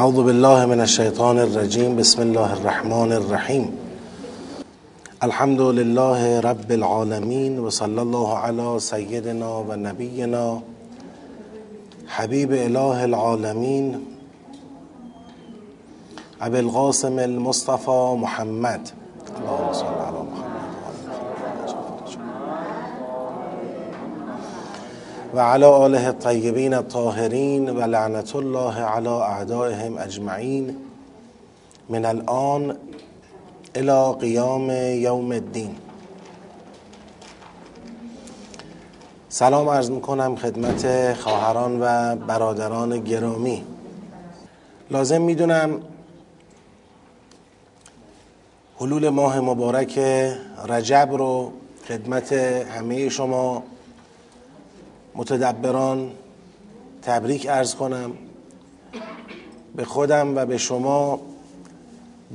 أعوذ بالله من الشيطان الرجيم. بسم الله الرحمن الرحيم. الحمد لله رب العالمين وصلى الله على سيدنا ونبينا حبيب إله العالمين أبي القاسم المصطفى محمد. اللهم صل و علی آله الطیبین الطاهرین و لعنت الله علی اعدائهم اجمعین. من الان الى قیام یوم الدین. سلام عرض می‌کنم خدمت خواهران و برادران گرامی. لازم می‌دونم حلول ماه مبارک رجب رو خدمت همه شما متدبران تبریک ارز کنم. به خودم و به شما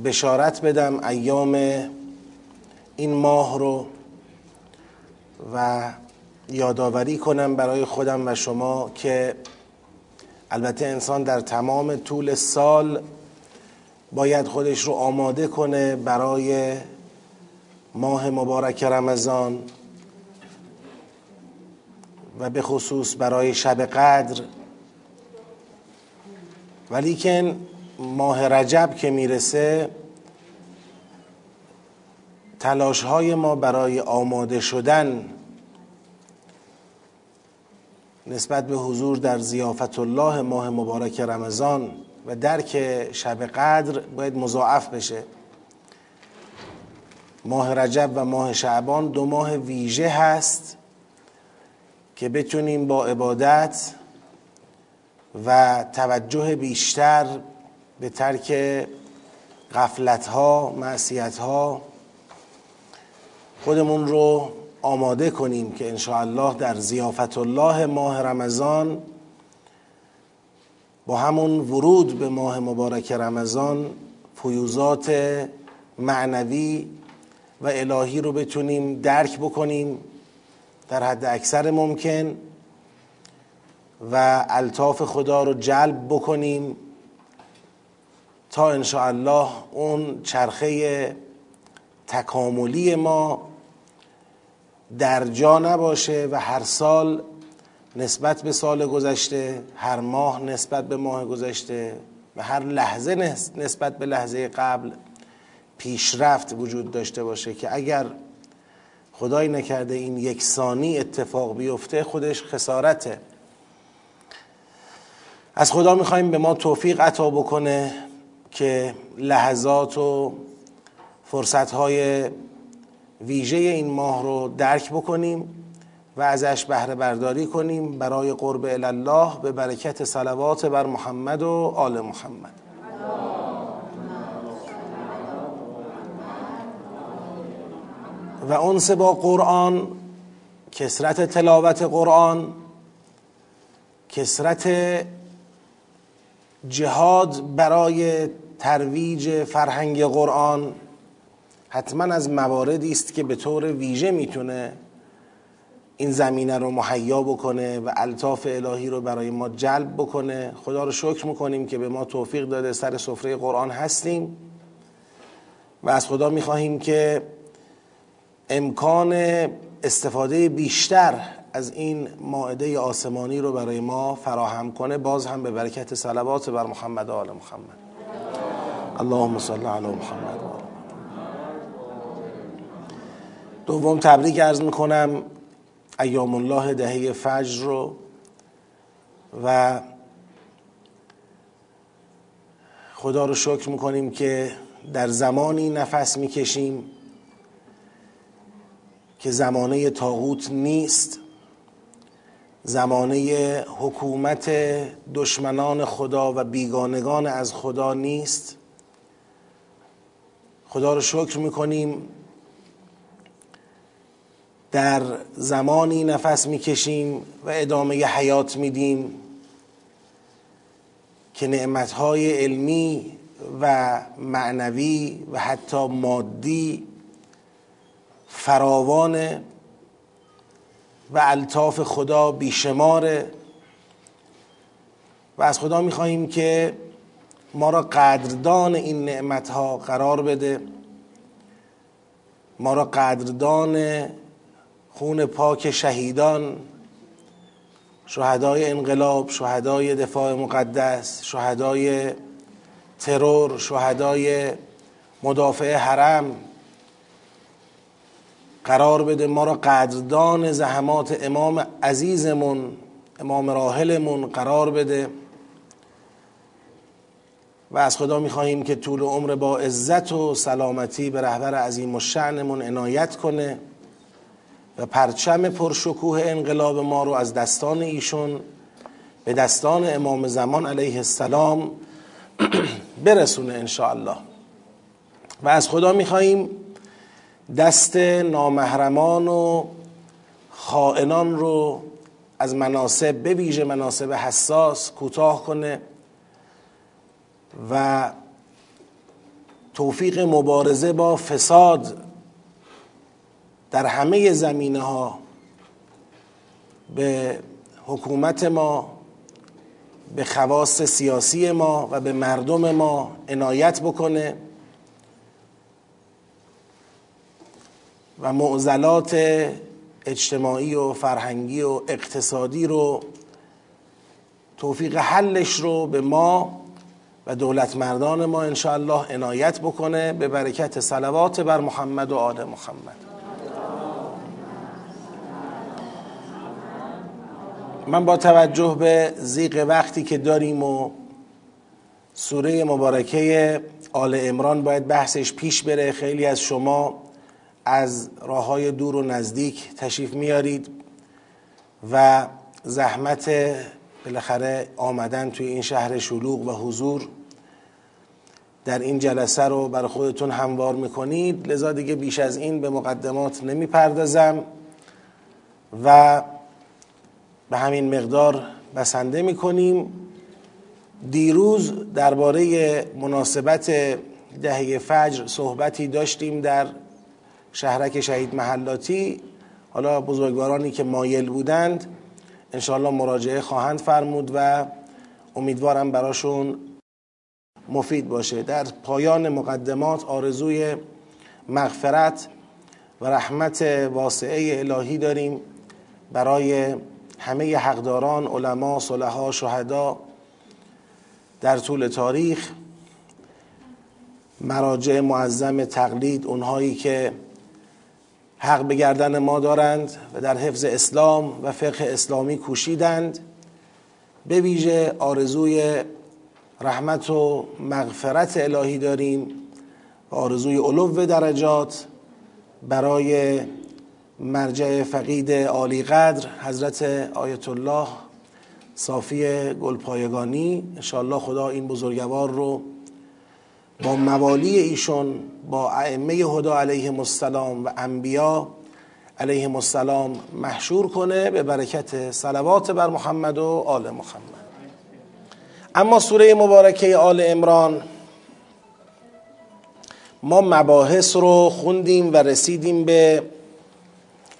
بشارت بدم ایام این ماه رو و یادآوری کنم برای خودم و شما که البته انسان در تمام طول سال باید خودش رو آماده کنه برای ماه مبارک رمضان. و به خصوص برای شب قدر. ولیکن ماه رجب که می‌رسه تلاش های ما برای آماده شدن نسبت به حضور در زیافت الله ماه مبارک رمضان و درک شب قدر باید مضاعف بشه. ماه رجب و ماه شعبان دو ماه ویژه هست. که بتونیم با عبادت و توجه بیشتر به ترک غفلت ها معصیت ها خودمون رو آماده کنیم که انشاءالله در زیافت الله ماه رمضان با همون ورود به ماه مبارک رمضان فیوزات معنوی و الهی رو بتونیم درک بکنیم. در حد اکثر ممکن و الطاف خدا رو جلب بکنیم تا الله اون چرخه تکاملی ما در جا نباشه و هر سال نسبت به سال گذشته هر ماه نسبت به ماه گذشته و هر لحظه نسبت به لحظه قبل پیشرفت وجود داشته باشه که اگر خدای نکرده این یک ثانی اتفاق بیفته خودش خسارته. از خدا می‌خوایم به ما توفیق عطا بکنه که لحظات و فرصتهای ویژه این ماه رو درک بکنیم و ازش بهره برداری کنیم برای قرب الله به برکت صلوات بر محمد و آل محمد. و انس با قرآن کسرت تلاوت قرآن کسرت جهاد برای ترویج فرهنگ قرآن حتما از مواردی است که به طور ویژه می‌تونه این زمینه رو مهیا بکنه و الطاف الهی رو برای ما جلب بکنه. خدا رو شکر می‌کنیم که به ما توفیق داده سر سفره قرآن هستیم و از خدا می‌خواهیم که امکان استفاده بیشتر از این ماعده آسمانی رو برای ما فراهم کنه باز هم به برکت صلوات بر محمد آل محمد. اللهم صل علی محمد دوم تبریک ارز می‌کنم ایام الله دهه فجر رو و خدا رو شکر می‌کنیم که در زمانی نفس می‌کشیم که زمانه تاغوت نیست. زمانه حکومت دشمنان خدا و بیگانگان از خدا نیست. خدا رو شکر می‌کنیم. در زمانی نفس می‌کشیم و ادامه حیات میدیم که نعمتهای علمی و معنوی و حتی مادی فراوانه و الطاف خدا بیشماره و از خدا می‌خواهیم که ما را قدردان این نعمت ها قرار بده. ما را قدردان خون پاک شهیدان شهدای انقلاب شهدای دفاع مقدس شهدای ترور شهدای مدافع حرم قرار بده ما را قدردان زحمات امام عزیزمون امام راحلمون قرار بده. و از خدا می‌خواهیم که طول عمر با عزت و سلامتی به رهبر عظیم و شعنمون عنایت کنه و پرچم پرشکوه انقلاب ما رو از دستان ایشون به دستان امام زمان علیه السلام برسونه انشاءالله. و از خدا میخواییم دست نامحرمان و خائنان رو از مناسب به ویژه مناسب حساس کوتاه کنه و توفیق مبارزه با فساد در همه زمینه ها به حکومت ما به خواص سیاسی ما و به مردم ما عنایت بکنه. و معضلات اجتماعی و فرهنگی و اقتصادی رو توفیق حلش رو به ما و دولت مردان ما انشاءالله عنایت بکنه به برکت صلوات بر محمد و آل محمد. من با توجه به زیق وقتی که داریم و سوره مبارکه آل امران باید بحثش پیش بره. خیلی از شما از راه های دور و نزدیک تشریف میارید و زحمت بالاخره آمدن توی این شهر شلوغ و حضور در این جلسه رو برای خودتون هموار می‌کنید. لذا دیگه بیش از این به مقدمات نمی‌پردازم و به همین مقدار بسنده می‌کنیم. دیروز درباره مناسبت دهه فجر صحبتی داشتیم در شهرک شهید محلاتی حالا بزرگوارانی که مایل بودند انشاءالله مراجعه خواهند فرمود و امیدوارم براشون مفید باشه. در پایان مقدمات آرزوی مغفرت و رحمت واسعه الهی داریم برای همه حقداران علما صلحا شهدا در طول تاریخ. مراجع معظم تقلید اونهایی که حق به گردن ما دارند و در حفظ اسلام و فقه اسلامی کوشیدند. به ویژه آرزوی رحمت و مغفرت الهی داریم و آرزوی علو درجات برای مرجع فقید عالی قدر حضرت آیت الله صافی گلپایگانی. انشاءالله خدا این بزرگوار رو با موالی ایشون با ائمه هدا علیهم السلام و انبیا علیهم السلام محشور کنه به برکت صلوات بر محمد و آل محمد. اما سوره مبارکه آل امران ما مباحث رو خوندیم و رسیدیم به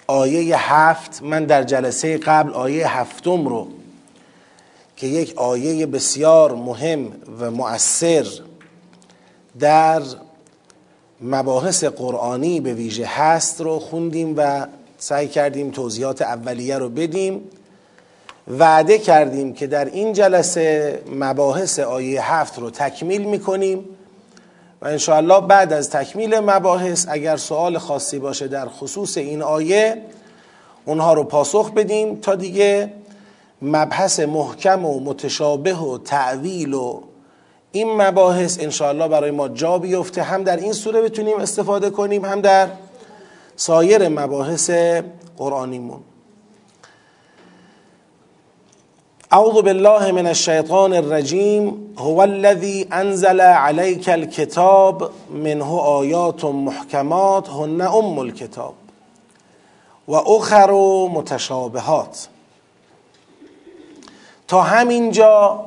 آیه هفت. من در جلسه قبل آیه هفتم رو که یک آیه بسیار مهم و مؤثر در مباحث قرآنی به ویژه هست رو خوندیم و سعی کردیم توضیحات اولیه رو بدیم. وعده کردیم که در این جلسه مباحث آیه هفت رو تکمیل می‌کنیم و انشاءالله بعد از تکمیل مباحث اگر سوال خاصی باشه در خصوص این آیه اونها رو پاسخ بدیم تا دیگه مبحث محکم و متشابه و تعویل و این مباحث انشاءالله برای ما جا بیفته. هم در این سوره بتونیم استفاده کنیم هم در سایر مباحث قرآنیمون. اعوذ بالله من الشیطان الرجیم. هو الذي انزل عليك الكتاب منه آیات محکمات هن ام الكتاب و اخر متشابهات. تا همینجا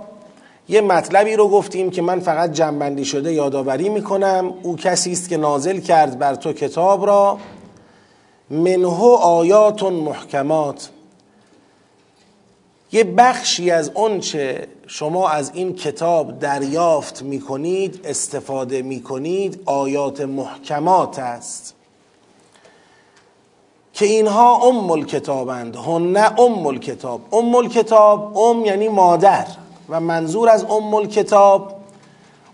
یه مطلبی رو گفتیم که من فقط جنبندی شده یادآوری می‌کنم. او کسی است که نازل کرد بر تو کتاب را. منه آیات محکمات. یه بخشی از آنچه شما از این کتاب دریافت می‌کنید استفاده می‌کنید آیات محکمات است. که اینها ام الکتابند هن ام الکتاب. ام الکتاب ام یعنی مادر. و منظور از ام الکتاب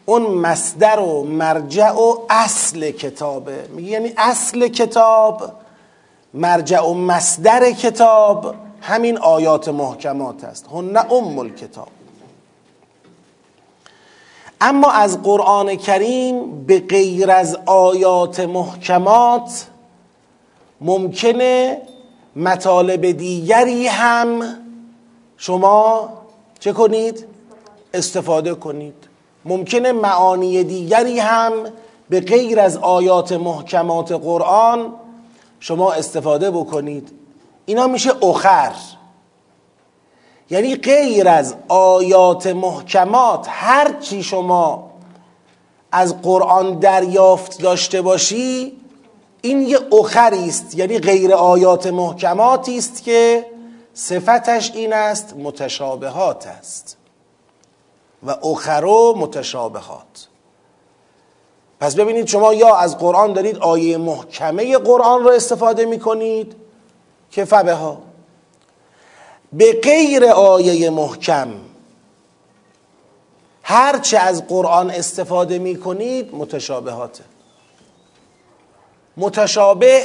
اون مصدر و مرجع و اصل کتابه. میگه یعنی اصل کتاب مرجع و مصدر کتاب همین آیات محکمات است. هن ام الکتاب. اما از قرآن کریم به غیر از آیات محکمات ممکنه مطالب دیگری هم شما چه کنید؟ استفاده کنید. ممکنه معانی دیگری هم به غیر از آیات محکمات قرآن شما استفاده بکنید. اینا میشه اخر. یعنی غیر از آیات محکمات هر چی شما از قرآن دریافت داشته باشی این یه اخری است. یعنی غیر آیات محکماتی است که صفتش این است متشابهات است. و اخرو متشابهات. پس ببینید شما یا از قرآن دارید آیه محکمه قرآن رو استفاده می کنید که فبه ها به غیر آیه محکم هرچه از قرآن استفاده می کنید متشابهاته. متشابه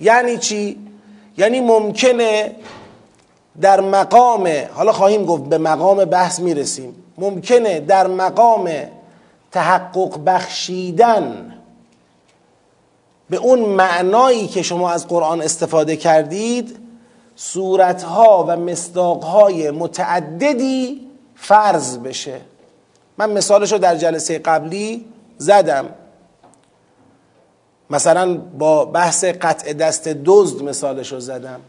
یعنی چی؟ یعنی ممکنه در مقام حالا خواهیم گفت به مقام بحث می‌رسیم. ممکنه در مقام تحقق بخشیدن به اون معنایی که شما از قرآن استفاده کردید صورتها و مصداقهای متعددی فرض بشه. من مثالش رو در جلسه قبلی زدم. مثلا با بحث قطع دست دزد مثالش رو زدم.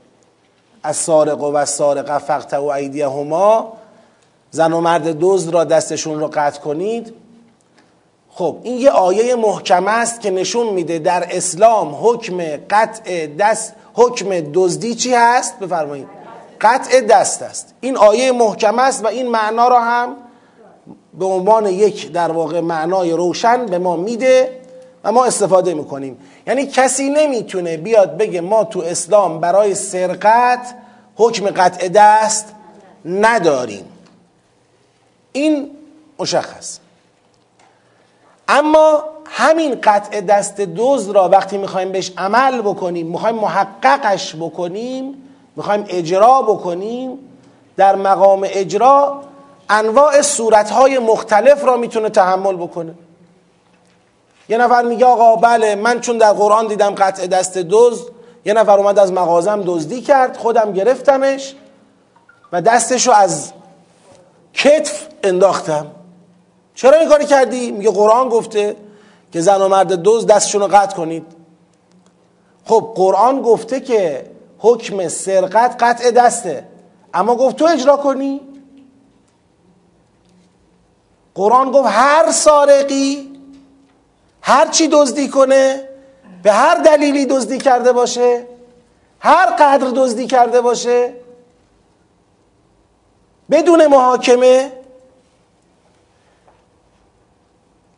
از سارق و سارق فقط و عیدیه هما زن و مرد دزد را دستشون رو قطع کنید. خب این یه آیه محکمه است که نشون میده در اسلام حکم قطع دست حکم دزدی چی هست؟ بفرمایید. قطع دست است. این آیه محکمه است و این معنا را هم به عنوان یک در واقع معنای روشن به ما میده. و ما استفاده می‌کنیم. یعنی کسی نمی‌تونه بیاد بگه ما تو اسلام برای سرقت حکم قطع دست نداریم. این مشخص. اما همین قطع دست دوز را وقتی می‌خوایم بهش عمل بکنیم می‌خوایم محققش بکنیم می‌خوایم اجرا بکنیم در مقام اجرا انواع صورتهای مختلف را می‌تونه تحمل بکنه. یه نفر میگه آقا بله من چون در قرآن دیدم قطع دست دوز یه نفر اومد از مغازم دزدی کرد خودم گرفتمش و دستشو از کتف انداختم. چرا این کاری کردی؟ میگه قرآن گفته که زن و مرد دوز دستشون رو قطع کنید. خب قرآن گفته که حکم سرقت قطع دسته اما گفت تو اجرا کنی؟ قرآن گفت هر سارقی هر چی دزدی کنه به هر دلیلی دزدی کرده باشه هر قدر دزدی کرده باشه بدون محاکمه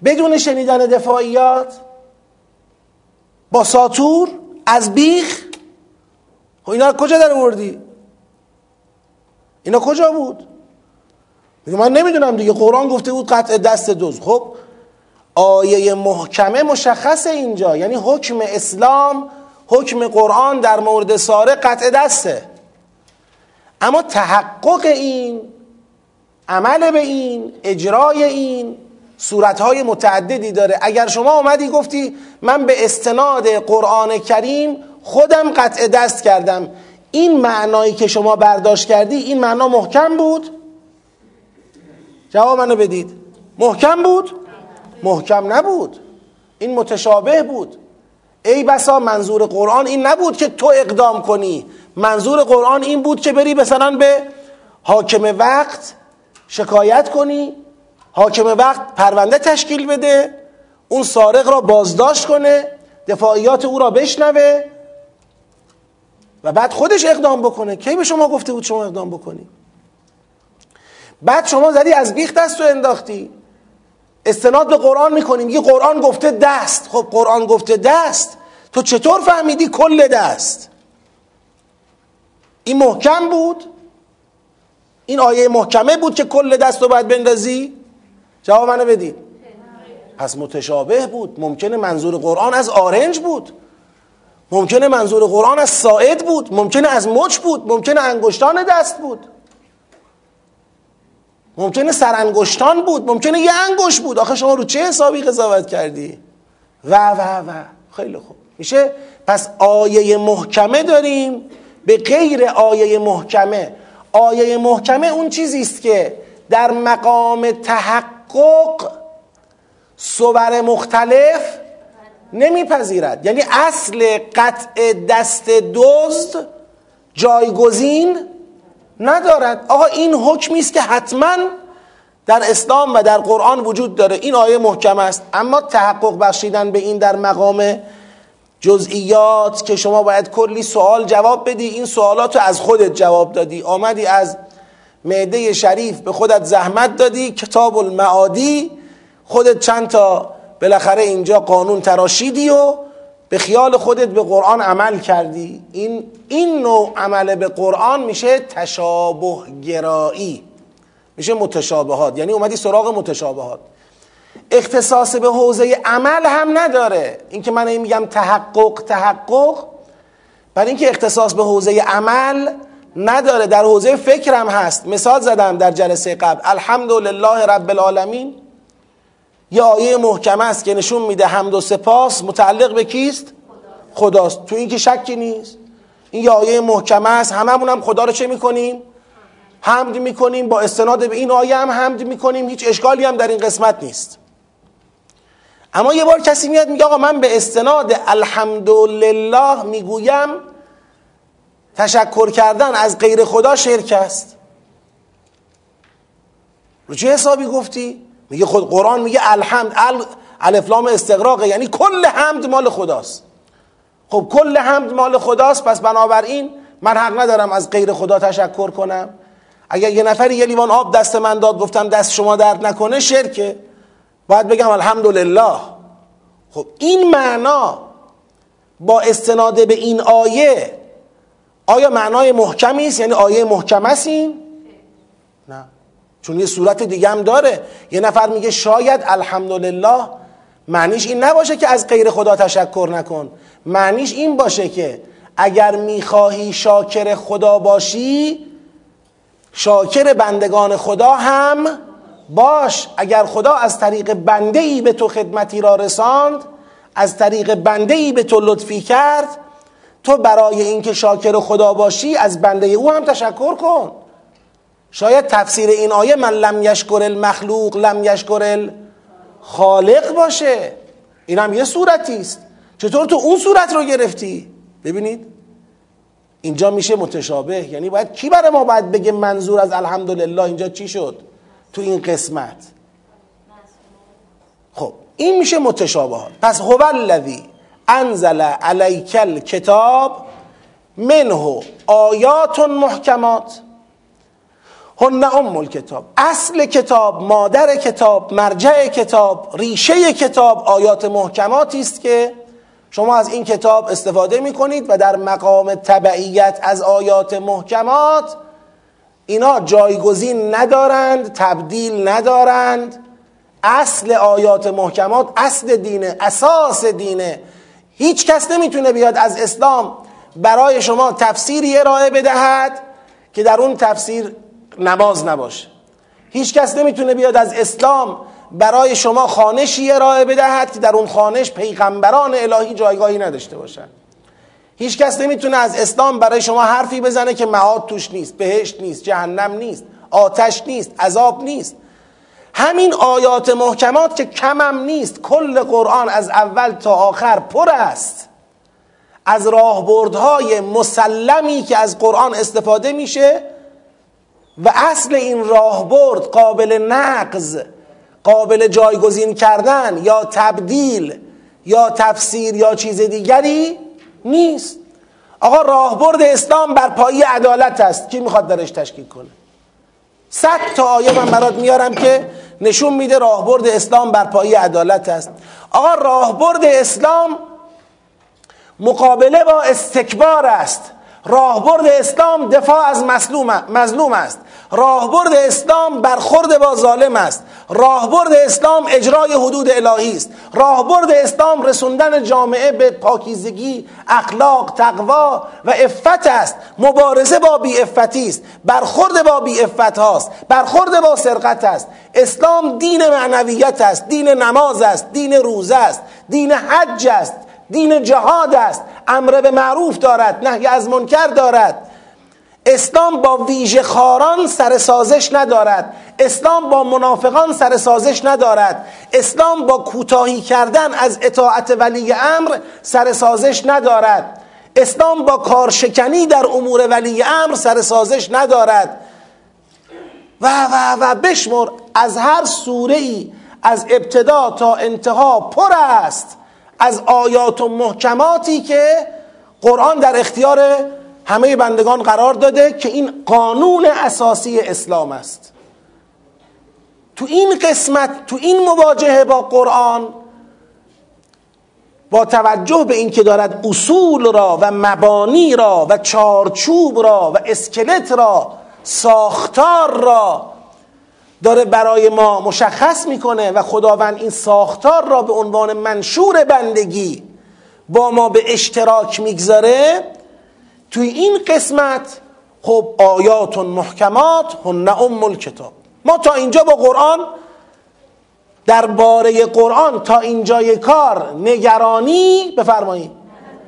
بدون شنیدن دفاعیات با ساتور از بیخ. خب اینا کجا در آوردی؟ اینا کجا بود؟ من نمی‌دونم دیگه قرآن گفته بود قطع دست دوز. خب آیه محکمه مشخص اینجا. یعنی حکم اسلام حکم قرآن در مورد ساره قطع دسته. اما تحقق این عمل به این اجرای این صورتهای متعددی داره. اگر شما اومدی گفتی من به استناد قرآن کریم خودم قطع دست کردم. این معنایی که شما برداشت کردی این معنا محکم بود؟ جواب منو بدید. محکم بود؟ محکم نبود. این متشابه بود. ای بسا منظور قرآن این نبود که تو اقدام کنی. منظور قرآن این بود که بری مثلا به حاکم وقت شکایت کنی. حاکم وقت پرونده تشکیل بده. اون سارق را بازداشت کنه. دفاعیات او را بشنوه. و بعد خودش اقدام بکنه. کی به شما گفته بود شما اقدام بکنی؟ بعد شما زدی از بیخ دست رو انداختی. استناد به قرآن می‌کنی میگی قرآن گفته دست. خب قرآن گفته دست. تو چطور فهمیدی کل دست؟ این محکم بود. این آیه محکمه بود که کل دست رو باید بندازی؟ جواب منو بدید پس متشابه بود. ممکنه منظور قرآن از آرنج بود. ممکنه منظور قرآن از ساعد بود. ممکنه از مچ بود. ممکنه انگشتان دست بود. ممکنه سرانگشتان بود ممکنه یه انگشت بود. آخه شما رو چه حسابی قضاوت کردی؟ و و و. خیلی خوب. میشه؟ پس آیه محکمه داریم. به غیر آیه محکمه. آیه محکمه اون چیزی است که در مقام تحقق صور مختلف نمیپذیرد. یعنی اصل قطع دست دزد جایگزین ندارد. آقا این حکمی است که حتما در اسلام و در قرآن وجود داره. این آیه محکم است. اما تحقق بخشیدن به این در مقام جزئیات که شما باید کلی سوال جواب بدی این سوالات رو از خودت جواب دادی. آمدی از معده شریف به خودت زحمت دادی. کتاب المعادی خودت چند تا بالاخره اینجا قانون تراشیدی و به خیال خودت به قرآن عمل کردی. این این نوع عمل به قرآن میشه تشابه گرایی. میشه متشابهات. یعنی اومدی سراغ متشابهات. اختصاص به حوزه عمل هم نداره. اینکه من این میگم تحقق تحقق برای اینکه اختصاص به حوزه عمل نداره. در حوزه فکر هم هست. مثال زدم در جلسه قبل. الحمدلله رب العالمین. یه آیه محکمه است که نشون میده حمد و سپاس متعلق به کیست؟ خداست. تو این که شکی نیست. این یه آیه محکمه است. هممون هم خدا رو چه می‌کنیم؟ حمد می‌کنیم. با استناد به این آیه هم حمد می‌کنیم. هیچ اشکالی هم در این قسمت نیست. اما یه بار کسی میاد میگه آقا من به استناد الحمدلله می‌گویم تشکر کردن از غیر خدا شرک است. رو چه حسابی گفتی؟ میگه خود قرآن میگه الحمد ال الفلام استقراقه یعنی کل حمد مال خداست. خب کل حمد مال خداست پس بنابراین من حق ندارم از غیر خدا تشکر کنم. اگر یه نفری یه لیوان آب دست من داد گفتم دست شما درد نکنه شرکه. باید بگم الحمدلله. خب این معنا با استناده به این آیه آیا معنای محکمی است؟ یعنی آیه محکم است این چون یه صورت دیگه هم داره. یه نفر میگه شاید الحمدلله معنیش این نباشه که از غیر خدا تشکر نکن. معنیش این باشه که اگر می‌خواهی شاکر خدا باشی شاکر بندگان خدا هم باش. اگر خدا از طریق بنده ای به تو خدمتی را رساند از طریق بنده ای به تو لطفی کرد تو برای اینکه شاکر خدا باشی از بنده او هم تشکر کن. شاید تفسیر این آیه من لم یشکر المخلوق لم یشکر الخالق باشه. این هم یه صورتی است. چطور تو اون صورت رو گرفتی؟ ببینید. اینجا میشه متشابه. یعنی باید کی برای ما باید بگه منظور از الحمدلله اینجا چی شد؟ تو این قسمت. خب این میشه متشابهات پس هو الذی انزل علیک الکتاب منه آیات محکمات. هن ام الکتاب. اصل کتاب مادر کتاب مرجع کتاب ریشه کتاب آیات محکماتی است که شما از این کتاب استفاده می کنید و در مقام تبعیت از آیات محکمات اینا جایگزین ندارند تبدیل ندارند. اصل آیات محکمات اصل دینه اساس دینه هیچ کس نمی‌تونه بیاد از اسلام برای شما تفسیری ارائه بدهد که در اون تفسیر نماز نباشه. هیچ کس نمی‌تونه بیاد از اسلام برای شما خانشی ارائه بدهد که در اون خانش پیغمبران الهی جایگاهی نداشته باشند. هیچ کس نمی‌تونه از اسلام برای شما حرفی بزنه که معاد توش نیست بهشت نیست جهنم نیست آتش نیست عذاب نیست. همین آیات محکمات که کمم نیست کل قرآن از اول تا آخر پر است. از راهبردهای مسلمی که از قرآن استفاده میشه و اصل این راهبرد قابل نقض قابل جایگزین کردن یا تبدیل یا تفسیر یا چیز دیگری نیست. آقا راهبرد اسلام بر پایی عدالت است. کی می‌خواد درش تشکیل کنه؟ صد تا آیه من برات میارم که نشون میده راهبرد اسلام بر پایی عدالت است. آقا راهبرد اسلام مقابله با استکبار است. راهبرد اسلام دفاع از مظلوم است. راهبرد اسلام برخورد با ظالم است. راهبرد اسلام اجرای حدود الهی است. راهبرد اسلام رسوندن جامعه به پاکیزگی اخلاق تقوا و افت است. مبارزه با بی افتی است. برخورد با بی افت هاست. برخورد با سرقت است. اسلام دین معنویت است. دین نماز است. دین روزه است. دین حج است. دین جهاد است. امر به معروف دارد. نهی از منکر دارد. اسلام با ویژه خاران سر سازش ندارد. اسلام با منافقان سر سازش ندارد. اسلام با کوتاهی کردن از اطاعت ولی امر سر سازش ندارد. اسلام با کارشکنی در امور ولی امر سر سازش ندارد. و و و بشمر از هر سوره ای از ابتدا تا انتها پر است از آیات و محکماتی که قرآن در اختیار همه بندگان قرار داده که این قانون اساسی اسلام است. تو این قسمت تو این مواجهه با قرآن با توجه به اینکه دارد اصول را و مبانی را و چارچوب را و اسکلت را ساختار را داره برای ما مشخص می‌کنه و خداوند این ساختار را به عنوان منشور بندگی با ما به اشتراک می‌گذاره توی این قسمت خب آیات محکمات هن ام الکتاب ما تا اینجا با قرآن درباره قرآن تا اینجای کار نگرانی بفرمایید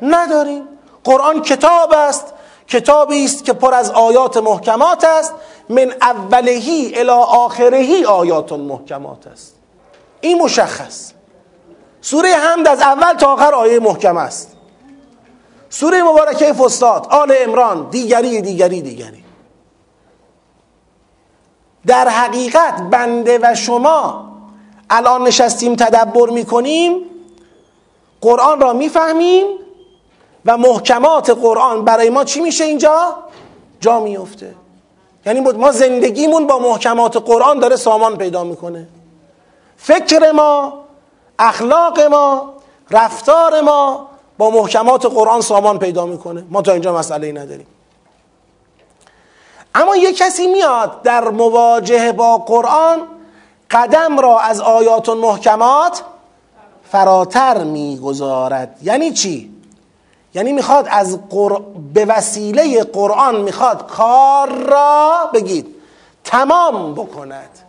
نداریم. قرآن کتاب است. کتابی است که پر از آیات محکمات است. من اولهی الی آخرهی آیات محکمات است. این مشخص. سوره حمد از اول تا آخر آیه محکم است. سوره مبارکه فستاد آل امران دیگری دیگری دیگری. در حقیقت بنده و شما الان نشستیم تدبر می‌کنیم قرآن را می‌فهمیم و محکمات قرآن برای ما چی میشه اینجا؟ جا میفته یعنی ما زندگیمون با محکمات قرآن داره سامان پیدا می‌کنه. فکر ما اخلاق ما رفتار ما با محکمات قرآن سامان پیدا می‌کنه. ما تا اینجا مسئله ای نداریم. اما یه کسی میاد در مواجهه با قرآن قدم را از آیات و محکمات فراتر می‌گذارد. یعنی چی؟ یعنی می‌خواد از قر... به وسیله قرآن می‌خواد کار را بگید تمام بکند.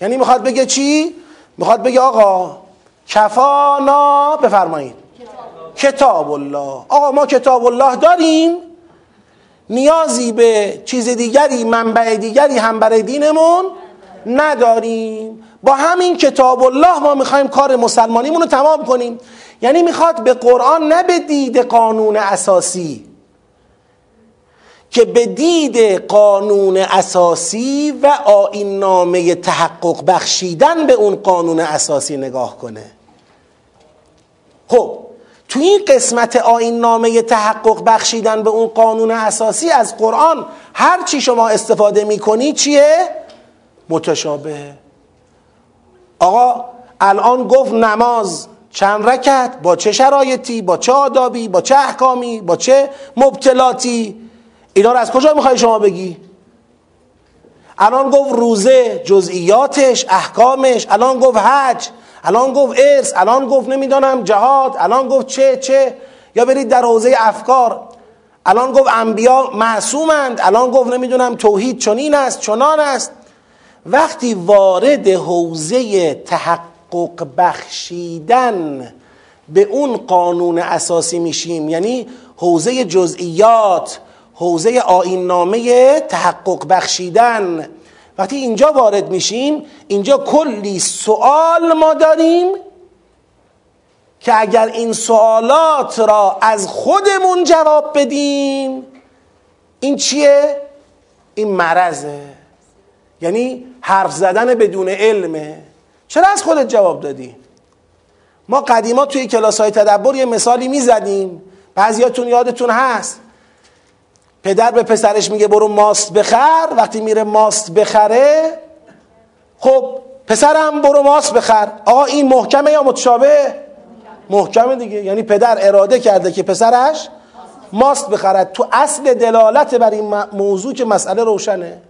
یعنی می‌خواد بگه چی؟ می‌خواد بگه آقا کفانا بفرمایید. کتاب الله آقا ما کتاب الله داریم. نیازی به چیز دیگری منبع دیگری هم برای دینمون نداریم. با همین کتاب الله ما می‌خوایم کار مسلمانیمون رو تمام کنیم. یعنی می‌خواد به قرآن نه به دید قانون اساسی. که به دید قانون اساسی و آین نامه تحقق بخشیدن به اون قانون اساسی نگاه کنه. خب تو این قسمت آین نامه تحقق بخشیدن به اون قانون اساسی از قرآن هر چی شما استفاده می‌کنی چیه؟ متشابه. آقا الان گفت نماز چند رکت با چه شرایطی؟ با چه آدابی؟ با چه احکامی؟ با چه مبتلاتی؟ اینا رو از کجا می‌خوای شما بگی؟ الان گفت روزه جزئیاتش احکامش الان گفت حج. الان گفت ارث الان گفت نمی‌دانم جهاد الان گفت چه چه. یا برید در حوزه افکار. الان گفت انبیا معصومند الان گفت نمی‌دونم توحید چنین است چنان است. وقتی وارد حوزه تحقق بخشیدن به اون قانون اساسی میشیم یعنی حوزه جزئیات حوزه آیننامه تحقق بخشیدن وقتی اینجا وارد میشیم اینجا کلی سوال ما داریم که اگر این سوالات را از خودمون جواب بدیم این چیه؟ این مرضه یعنی حرف زدن بدون علمه چرا از خودت جواب دادی؟ ما قدیما توی کلاس های تدبر یه مثالی می‌زدیم بعضیاتون یادتون هست پدر به پسرش میگه برو ماست بخر وقتی میره ماست بخره خب پسرم برو ماست بخر. آقا این محکمه یا متشابه؟ محکمه دیگه. یعنی پدر اراده کرده که پسرش ماست بخرد. تو اصل دلالت بر این موضوع که مسئله روشنه.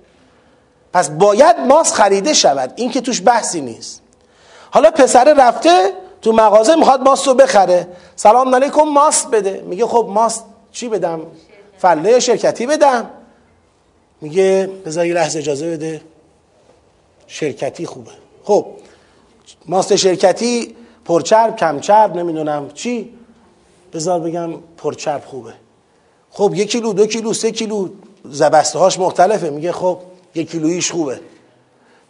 پس باید ماست خریده شود. این که توش بحثی نیست. حالا پسر رفته تو مغازه می‌خواد ماست رو بخره. سلام علیکم ماست بده. میگه خب ماست چی بدم؟ فله شرکتی بدم. میگه بذار یه لحظه اجازه بده. شرکتی خوبه. خب ماست شرکتی پرچرب کمچرب نمی‌دونم چی. بذار بگم پرچرب خوبه. خب یک کیلو دو کیلو سه کیلو زبسته هاش مختلفه. میگه خب یک کیلویش خوبه.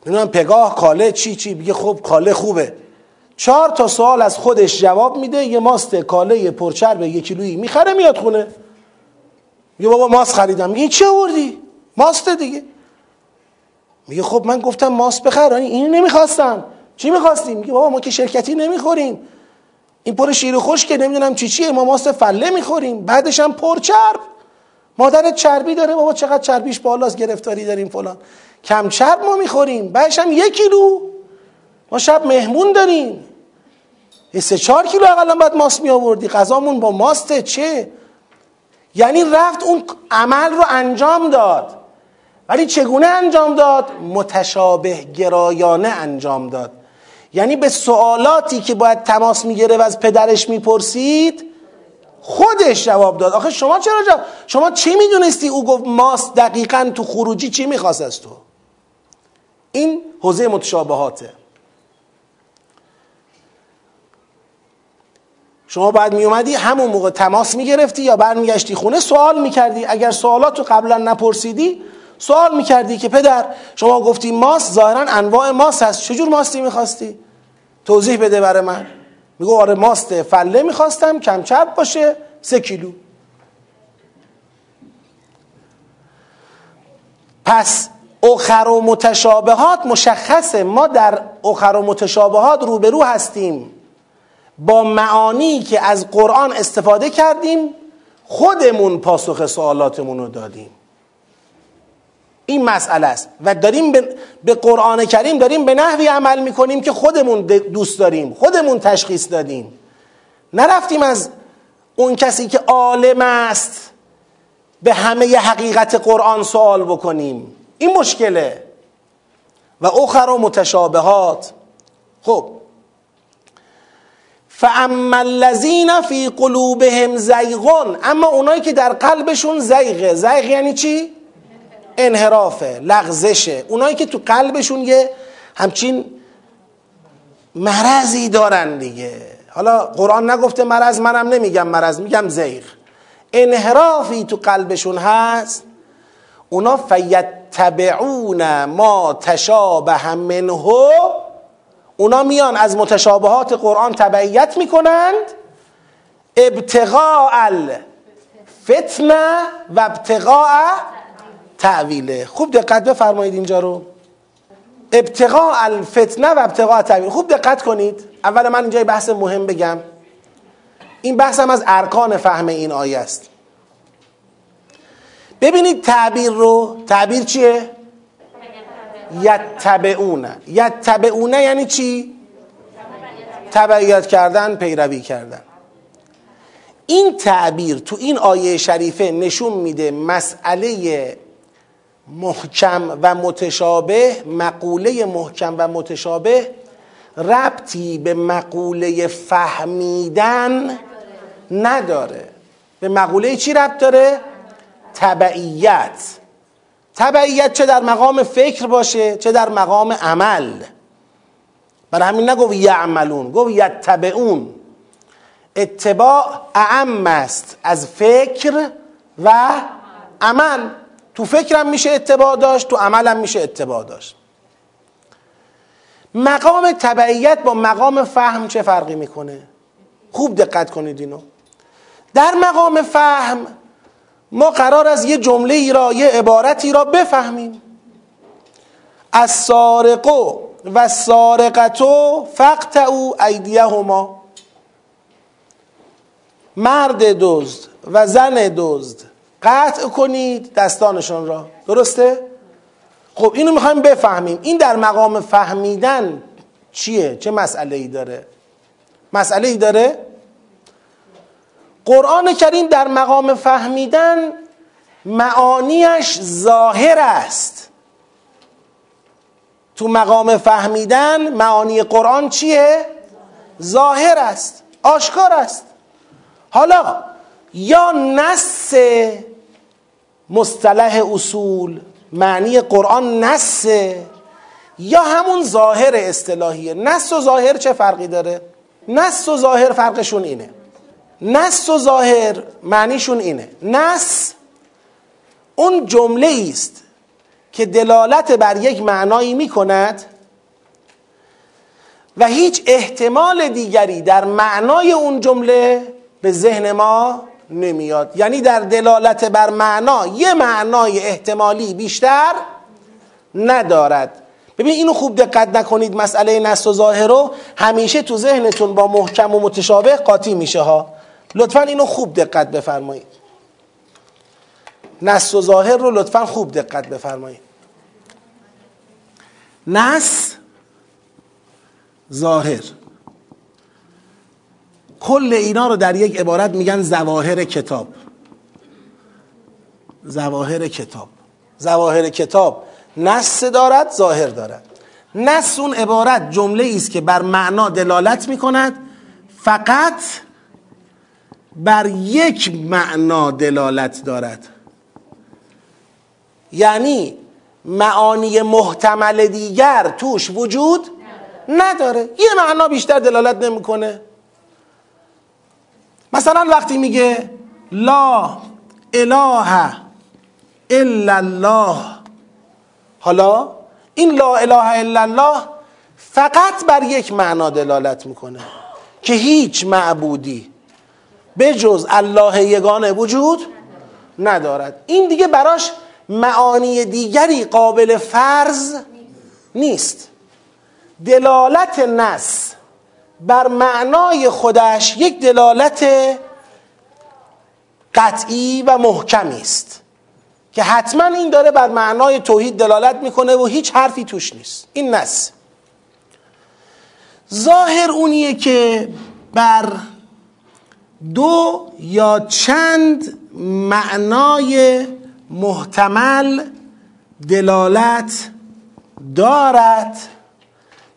نمی‌دونم پگاه کاله چی چی. میگه خب کاله خوبه. چهار تا سوال از خودش جواب میده. یه ماست کاله پرچرب یک کیلویی. می‌خره میاد خونه. میگه بابا ماست خریدم. میگه چه آوردی؟ ماست دیگه. میگه خب من گفتم ماست بخر. این نمی‌خواستم. چی می‌خواستی؟ میگه بابا ما که شرکتی نمی‌خوریم. این پر شیر خوش که نمی‌دونم چی چیه. ما ماست فله می‌خوریم. بعدش هم پر چرب. مادرت چربی داره. بابا چقدر چربیش بالاست گرفتاری داریم فلان. کم چرب ما می‌خوریم. بعدش هم یک کیلو. ما شب مهمون داریم. سه چهار کیلو اقلا باید ماست می آوردی غذامون با ماسته چه؟ یعنی رفت اون عمل رو انجام داد. ولی چگونه انجام داد؟ متشابه گرایانه انجام داد. یعنی به سوالاتی که باید تماس می‌گیره و از پدرش می‌پرسید خودش جواب داد. آخه شما چرا جواب شما چی می‌دونستی؟ او گفت ماست دقیقا تو خروجی چی می‌خواست از تو؟ این حوزه متشابهاته. شما باید میومدی همون موقع تماس می‌گرفتی یا برمیگشتی خونه؟ سوال می‌کردی. اگر سوالات رو قبلا نپرسیدی سوال می‌کردی که پدر شما گفتی ماست ظاهرا انواع ماست هست. چجور ماستی می‌خواستی؟ توضیح بده برای من. میگو آره ماست فله می‌خواستم کم چرب باشه سه کیلو. پس اخر و متشابهات مشخصه. ما در اخر و متشابهات روبرو هستیم. با معانی که از قرآن استفاده کردیم خودمون پاسخ سوالاتمون رو دادیم. این مسئله است. و داریم به قرآن کریم داریم به نحوی عمل می‌کنیم که خودمون دوست داریم خودمون تشخیص دادیم. نرفتیم از اون کسی که عالم است به همه حقیقت قرآن سوال بکنیم. این مشکله. و اخر و متشابهات. خب فاما الذین فی قلوبهم زیغون اما اونایی که در قلبشون زیغه زیغ یعنی چی؟ انحرافه لغزشه. اونایی که تو قلبشون یه همچین مرضی دارن دیگه. حالا قرآن نگفته مرض منم نمیگم مرض میگم زیغ انحرافی تو قلبشون هست. اونا فیتبعون ما تشابه منه اونا میان از متشابهات قرآن تبعیت می‌کنند. ابتغاء الفتنه و ابتغاء تعویله خوب دقت بفرمایید اینجا رو. ابتغاء الفتنه و ابتغاء تعویل خوب دقت کنید. اول من اینجا بحث مهم بگم. این بحثم از ارکان فهم این آیه است. ببینید تعبیر رو. تعبیر چیه؟ یتبعونه. یتبعونه یعنی چی؟ تبعیت کردن پیروی کردن. این تعبیر تو این آیه شریفه نشون میده مسئله محکم و متشابه مقوله محکم و متشابه ربطی به مقوله فهمیدن نداره. به مقوله چی ربط داره؟ تبعیت. تبعیت چه در مقام فکر باشه چه در مقام عمل. برای همین نگفت یعملون گفت یتبعون. اتباع اعم است از فکر و عمل. تو فکرم میشه اتباع داشت تو عملم میشه اتباع داشت. مقام تبعیت با مقام فهم چه فرقی می‌کنه؟ خوب دقت کنید اینو. در مقام فهم ما قرار از یه جمله ای را یه عبارتی را بفهمیم از سارقو و سارقتو فقط او ایدیهما مرد دزد و زن دزد قطع کنید دستانشان را درسته؟ خب اینو می‌خوایم بفهمیم این در مقام فهمیدن چیه؟ چه مسئله ای داره؟ مسئله ای داره؟ قرآن کریم در مقام فهمیدن معانیش ظاهر است تو مقام فهمیدن معانی قرآن چیه؟ ظاهر است آشکار است حالا یا نص مصطلح اصول معنی قرآن نصه یا همون ظاهر اصطلاحیه نص و ظاهر چه فرقی داره؟ نص و ظاهر فرقشون اینه نص و ظاهر معنیشون اینه. نص اون جمله است که دلالت بر یک معنایی می کند و هیچ احتمال دیگری در معنای اون جمله به ذهن ما نمیاد. یعنی در دلالت بر معنا یه معنای احتمالی بیشتر ندارد. ببین اینو خوب دقت نکنید مسئله نص و ظاهر رو. همیشه تو ذهنتون با محکم و متشابه قاطی میشه ها. لطفا اینو خوب دقت بفرمایید. نص و ظاهر رو لطفا خوب دقت بفرمایید. نص ظاهر. کل اینا رو در یک عبارت میگن زواهر کتاب. زواهر کتاب. زواهر کتاب. نص دارد ظاهر دارد. نص اون عبارت جمله است که بر معنا دلالت می‌کند. فقط بر یک معنا دلالت دارد. یعنی معانی محتمل دیگر توش وجود نداره. یه معنا بیشتر دلالت نمی‌کنه. مثلا وقتی میگه لا اله الا الله حالا این لا اله الا الله فقط بر یک معنا دلالت می‌کنه که هیچ معبودی به جز الله یگانه وجود ندارد. این دیگه براش معانی دیگری قابل فرض نیست. دلالت نص بر معنای خودش یک دلالت قطعی و محکمی است که حتما این داره بر معنای توحید دلالت می‌کنه و هیچ حرفی توش نیست. این نص ظاهر اونیه که بر دو یا چند معنای محتمل دلالت دارد؟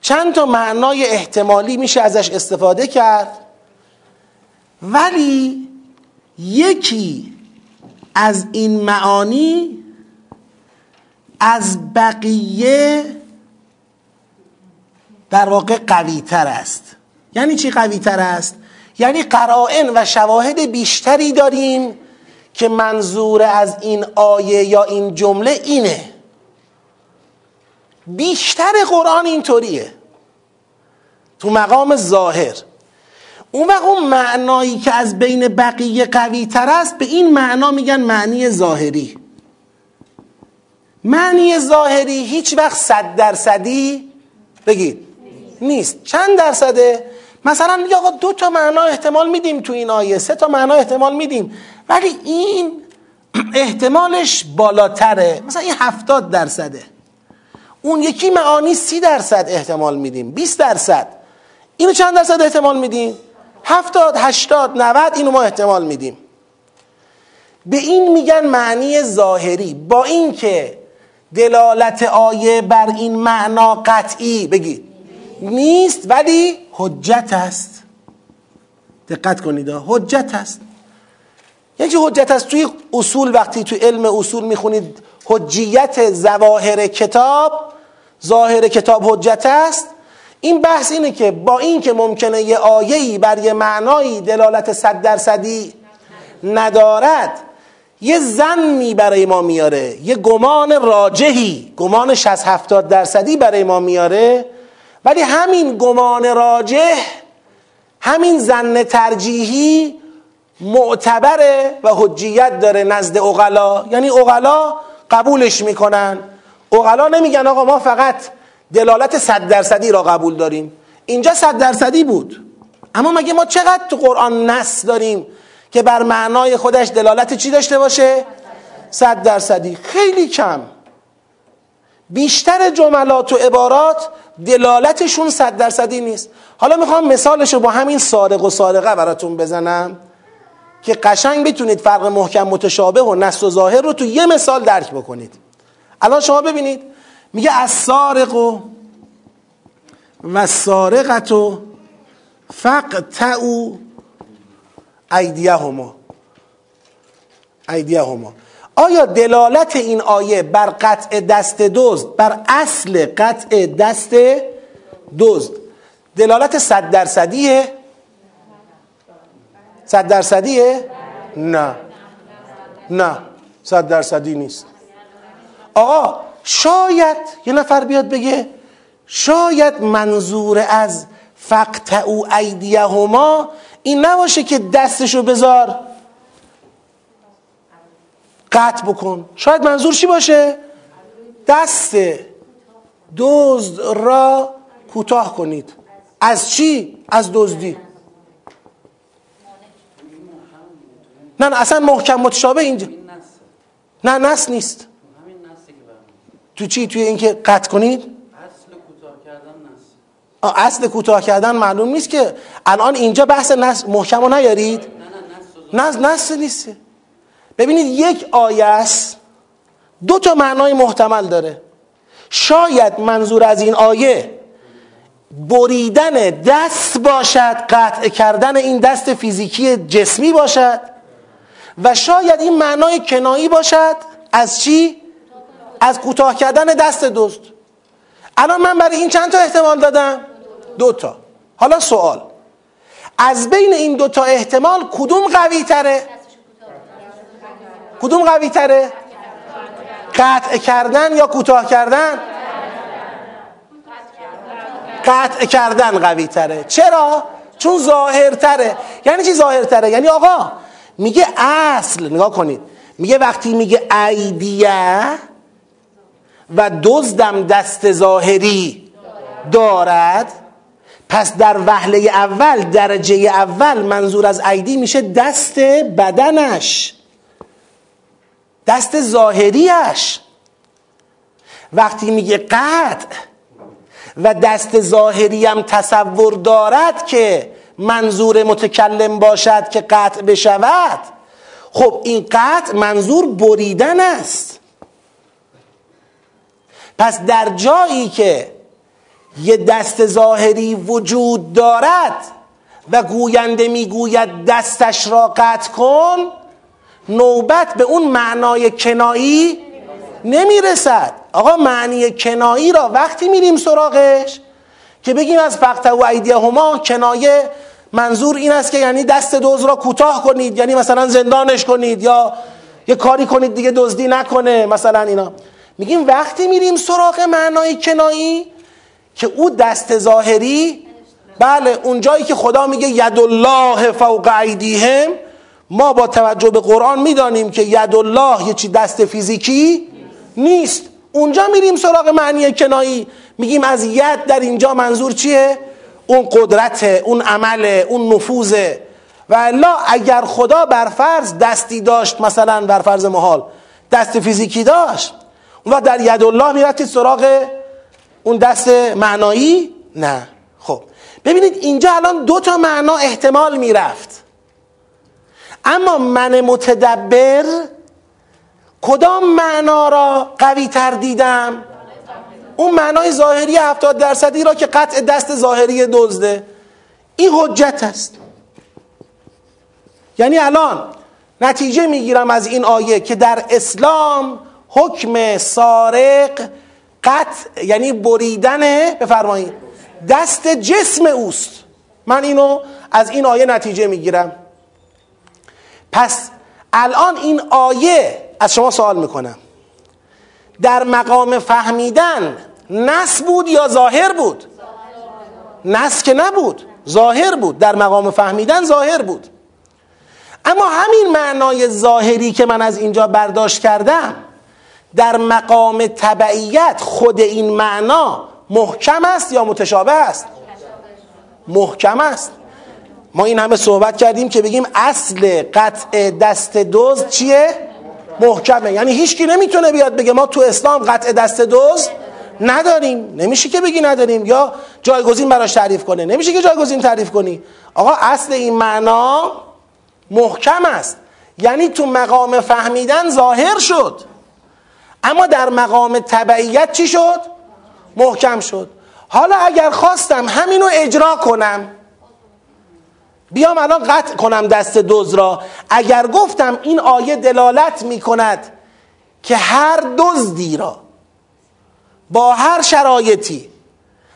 چند تا معنای احتمالی میشه ازش استفاده کرد؟ ولی یکی از این معانی از بقیه در واقع قوی تر است. یعنی چی قوی تر است؟ یعنی قرائن و شواهد بیشتری داریم که منظور از این آیه یا این جمله اینه. بیشتر قرآن اینطوریه. تو مقام ظاهر. اون وقت اون معنایی که از بین بقیه قوی تر است به این معنا میگن معنی ظاهری. معنی ظاهری هیچ وقت صد درصدی بگید نیست. چند درصده؟ مثلا میگه آقا دو تا معنا احتمال میدیم تو این آیه سه تا معنا احتمال میدیم ولی این احتمالش بالاتره. مثلا این هفتاد درصده. اون یکی معانی سی درصد احتمال میدیم 20 درصد. اینو چند درصد احتمال میدیم؟ هفتاد هشتاد نود اینو ما احتمال میدیم. به این میگن معنی ظاهری. با اینکه دلالت آیه بر این معنا قطعی بگید. نیست ولی حجت است. دقت کنید حجت است. یکی حجت است توی اصول وقتی توی علم اصول می‌خونید حجیت زواهر کتاب ظاهر کتاب حجت است. این بحث اینه که با این که ممکنه یه آیهی بر یه معنایی دلالت صد درصدی ندارد یه زنی برای ما میاره یه گمان راجهی گمان 60 70 درصدی برای ما میاره ولی همین گمان راجه همین زن ترجیحی معتبره و حجیت داره نزد اغلا. یعنی اغلا قبولش می‌کنن. اغلا نمیگن آقا ما فقط دلالت صد درصدی را قبول داریم. اینجا صد درصدی بود. اما مگه ما چقدر تو قرآن نص داریم که بر معنای خودش دلالت چی داشته باشه؟ صد درصدی. خیلی کم. بیشتر جملات و عبارات دلالتشون صد درصدی نیست. حالا می‌خوام مثالش رو با همین سارق و سارقه براتون بزنم که قشنگ بتونید فرق محکم متشابه و نص و ظاهر رو تو یه مثال درک بکنید. الان شما ببینید میگه از سارق و و سارقت و فقطعو ایدیه هما ایدیه هما آیا دلالت این آیه بر قطع دست دزد بر اصل قطع دست دزد؟ دلالت صد درصدیه؟ صد درصدیه؟ نه. نه. صد درصدی نیست. آقا شاید یه نفر بیاد بگه شاید منظور از فقط او ایدیه هما این نباشه که دستشو بذار. قطع بکن. شاید منظور چی باشه؟ دست دزد را کوتاه کنید. از چی؟ از دزدی. نه نه اصلا محکم متشابه اینجا. نه نس نیست. تو چی؟ توی اینکه قطع کنید؟ اصل کوتاه کردن معلوم نیست که الان اینجا بحث نس محکم رو نیارید؟ نه نس نیست. ببینید یک آیه است دو تا معنای محتمل داره شاید منظور از این آیه بریدن دست باشد قطع کردن این دست فیزیکی جسمی باشد و شاید این معنای کنایی باشد از چی؟ از کوتاه کردن دست دوست الان من برای این چند تا احتمال دادم؟ دو تا حالا سوال از بین این دو تا احتمال کدوم قوی تره؟ کدوم قوی تره؟ قطع کردن یا کوتاه کردن؟ قطع کردن قوی تره چرا؟ چون ظاهر تره یعنی چی ظاهر تره؟ یعنی آقا میگه اصل نگاه کنید میگه وقتی میگه ایدیه و دزدم دست ظاهری دارد پس در وهله اول درجه اول منظور از ایدی میشه دست بدنش دست ظاهریش. وقتی میگه قطع و دست ظاهری هم تصور دارد که منظور متکلم باشد که قطع بشود خب این قطع منظور بریدن است. پس در جایی که یه دست ظاهری وجود دارد و گوینده می‌گوید دستش را قطع کن نوبت به اون معنای کنایی نمی‌رسد. آقا معنی کنایی را وقتی میریم سراغش که بگیم از فقط و ایدیه هما کنایه منظور این است که یعنی دست دوز را کوتاه کنید یعنی مثلا زندانش کنید یا یه کاری کنید دیگه دزدی نکنه مثلا اینا. میگیم وقتی میریم سراغ معنای کنایی که او دست ظاهری بله اون جایی که خدا میگه ید الله فوق ایدیهم ما با توجه به قرآن می‌دانیم که ید الله یه چی دست فیزیکی نیست. اونجا میریم سراغ معنی کنایی. میگیم از ید در اینجا منظور چیه؟ اون قدرت اون عمل اون نفوذه. و الا اگر خدا بر فرض دستی داشت مثلا بر فرض محال دست فیزیکی داشت و در ید الله می‌رفتید سراغ اون دست معنایی؟ نه. خب ببینید اینجا الان دو تا معنا احتمال می‌رفت. اما من متدبر کدام معنا را قوی تر دیدم؟ اون معنای ظاهری هفتاد درصدی را که قطع دست ظاهری دزده. این حجت است. یعنی الان نتیجه می‌گیرم از این آیه که در اسلام حکم سارق قطع یعنی بریدن بفرمایید دست جسم اوست. من اینو از این آیه نتیجه می‌گیرم. پس الان این آیه از شما سوال می‌کنم. در مقام فهمیدن نس بود یا ظاهر بود؟ نس که نبود ظاهر بود. در مقام فهمیدن ظاهر بود. اما همین معنای ظاهری که من از اینجا برداشت کردم در مقام تبعیت خود این معنا محکم است یا متشابه است؟ محکم است. ما این همه صحبت کردیم که بگیم اصل قطع دست دوز چیه؟ محکمه. یعنی هیچکی نمی‌تونه بیاد بگه ما تو اسلام قطع دست دوز نداریم. نمیشه که بگی نداریم. یا جایگزین براش تعریف کنه. نمیشه که جایگزین تعریف کنی. آقا اصل این معنا محکم است. یعنی تو مقام فهمیدن ظاهر شد. اما در مقام تبعیت چی شد؟ محکم شد. حالا اگر خواستم همینو اجرا کنم بیام الان قطع کنم دست دوز را. اگر گفتم این آیه دلالت می کند که هر دزدی را با هر شرایطی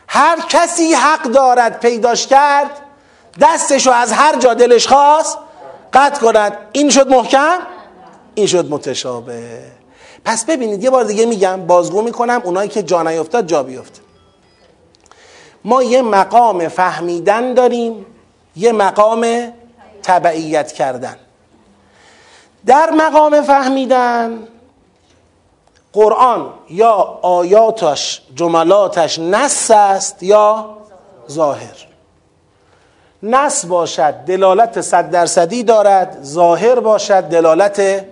هر کسی حق دارد پیداش کرد دستشو از هر جا دلش خواست قطع کند. این شد محکم؟ این شد متشابه. پس ببینید یه بار دیگه میگم بازگو می‌کنم اونایی که جا نیفتاد جا بیفته ما یه مقام فهمیدن داریم. یه مقام تبعیت کردن. در مقام فهمیدن قرآن یا آیاتش جملاتش نص است یا ظاهر؟ نص باشد دلالت صد درصدی دارد ظاهر باشد دلالت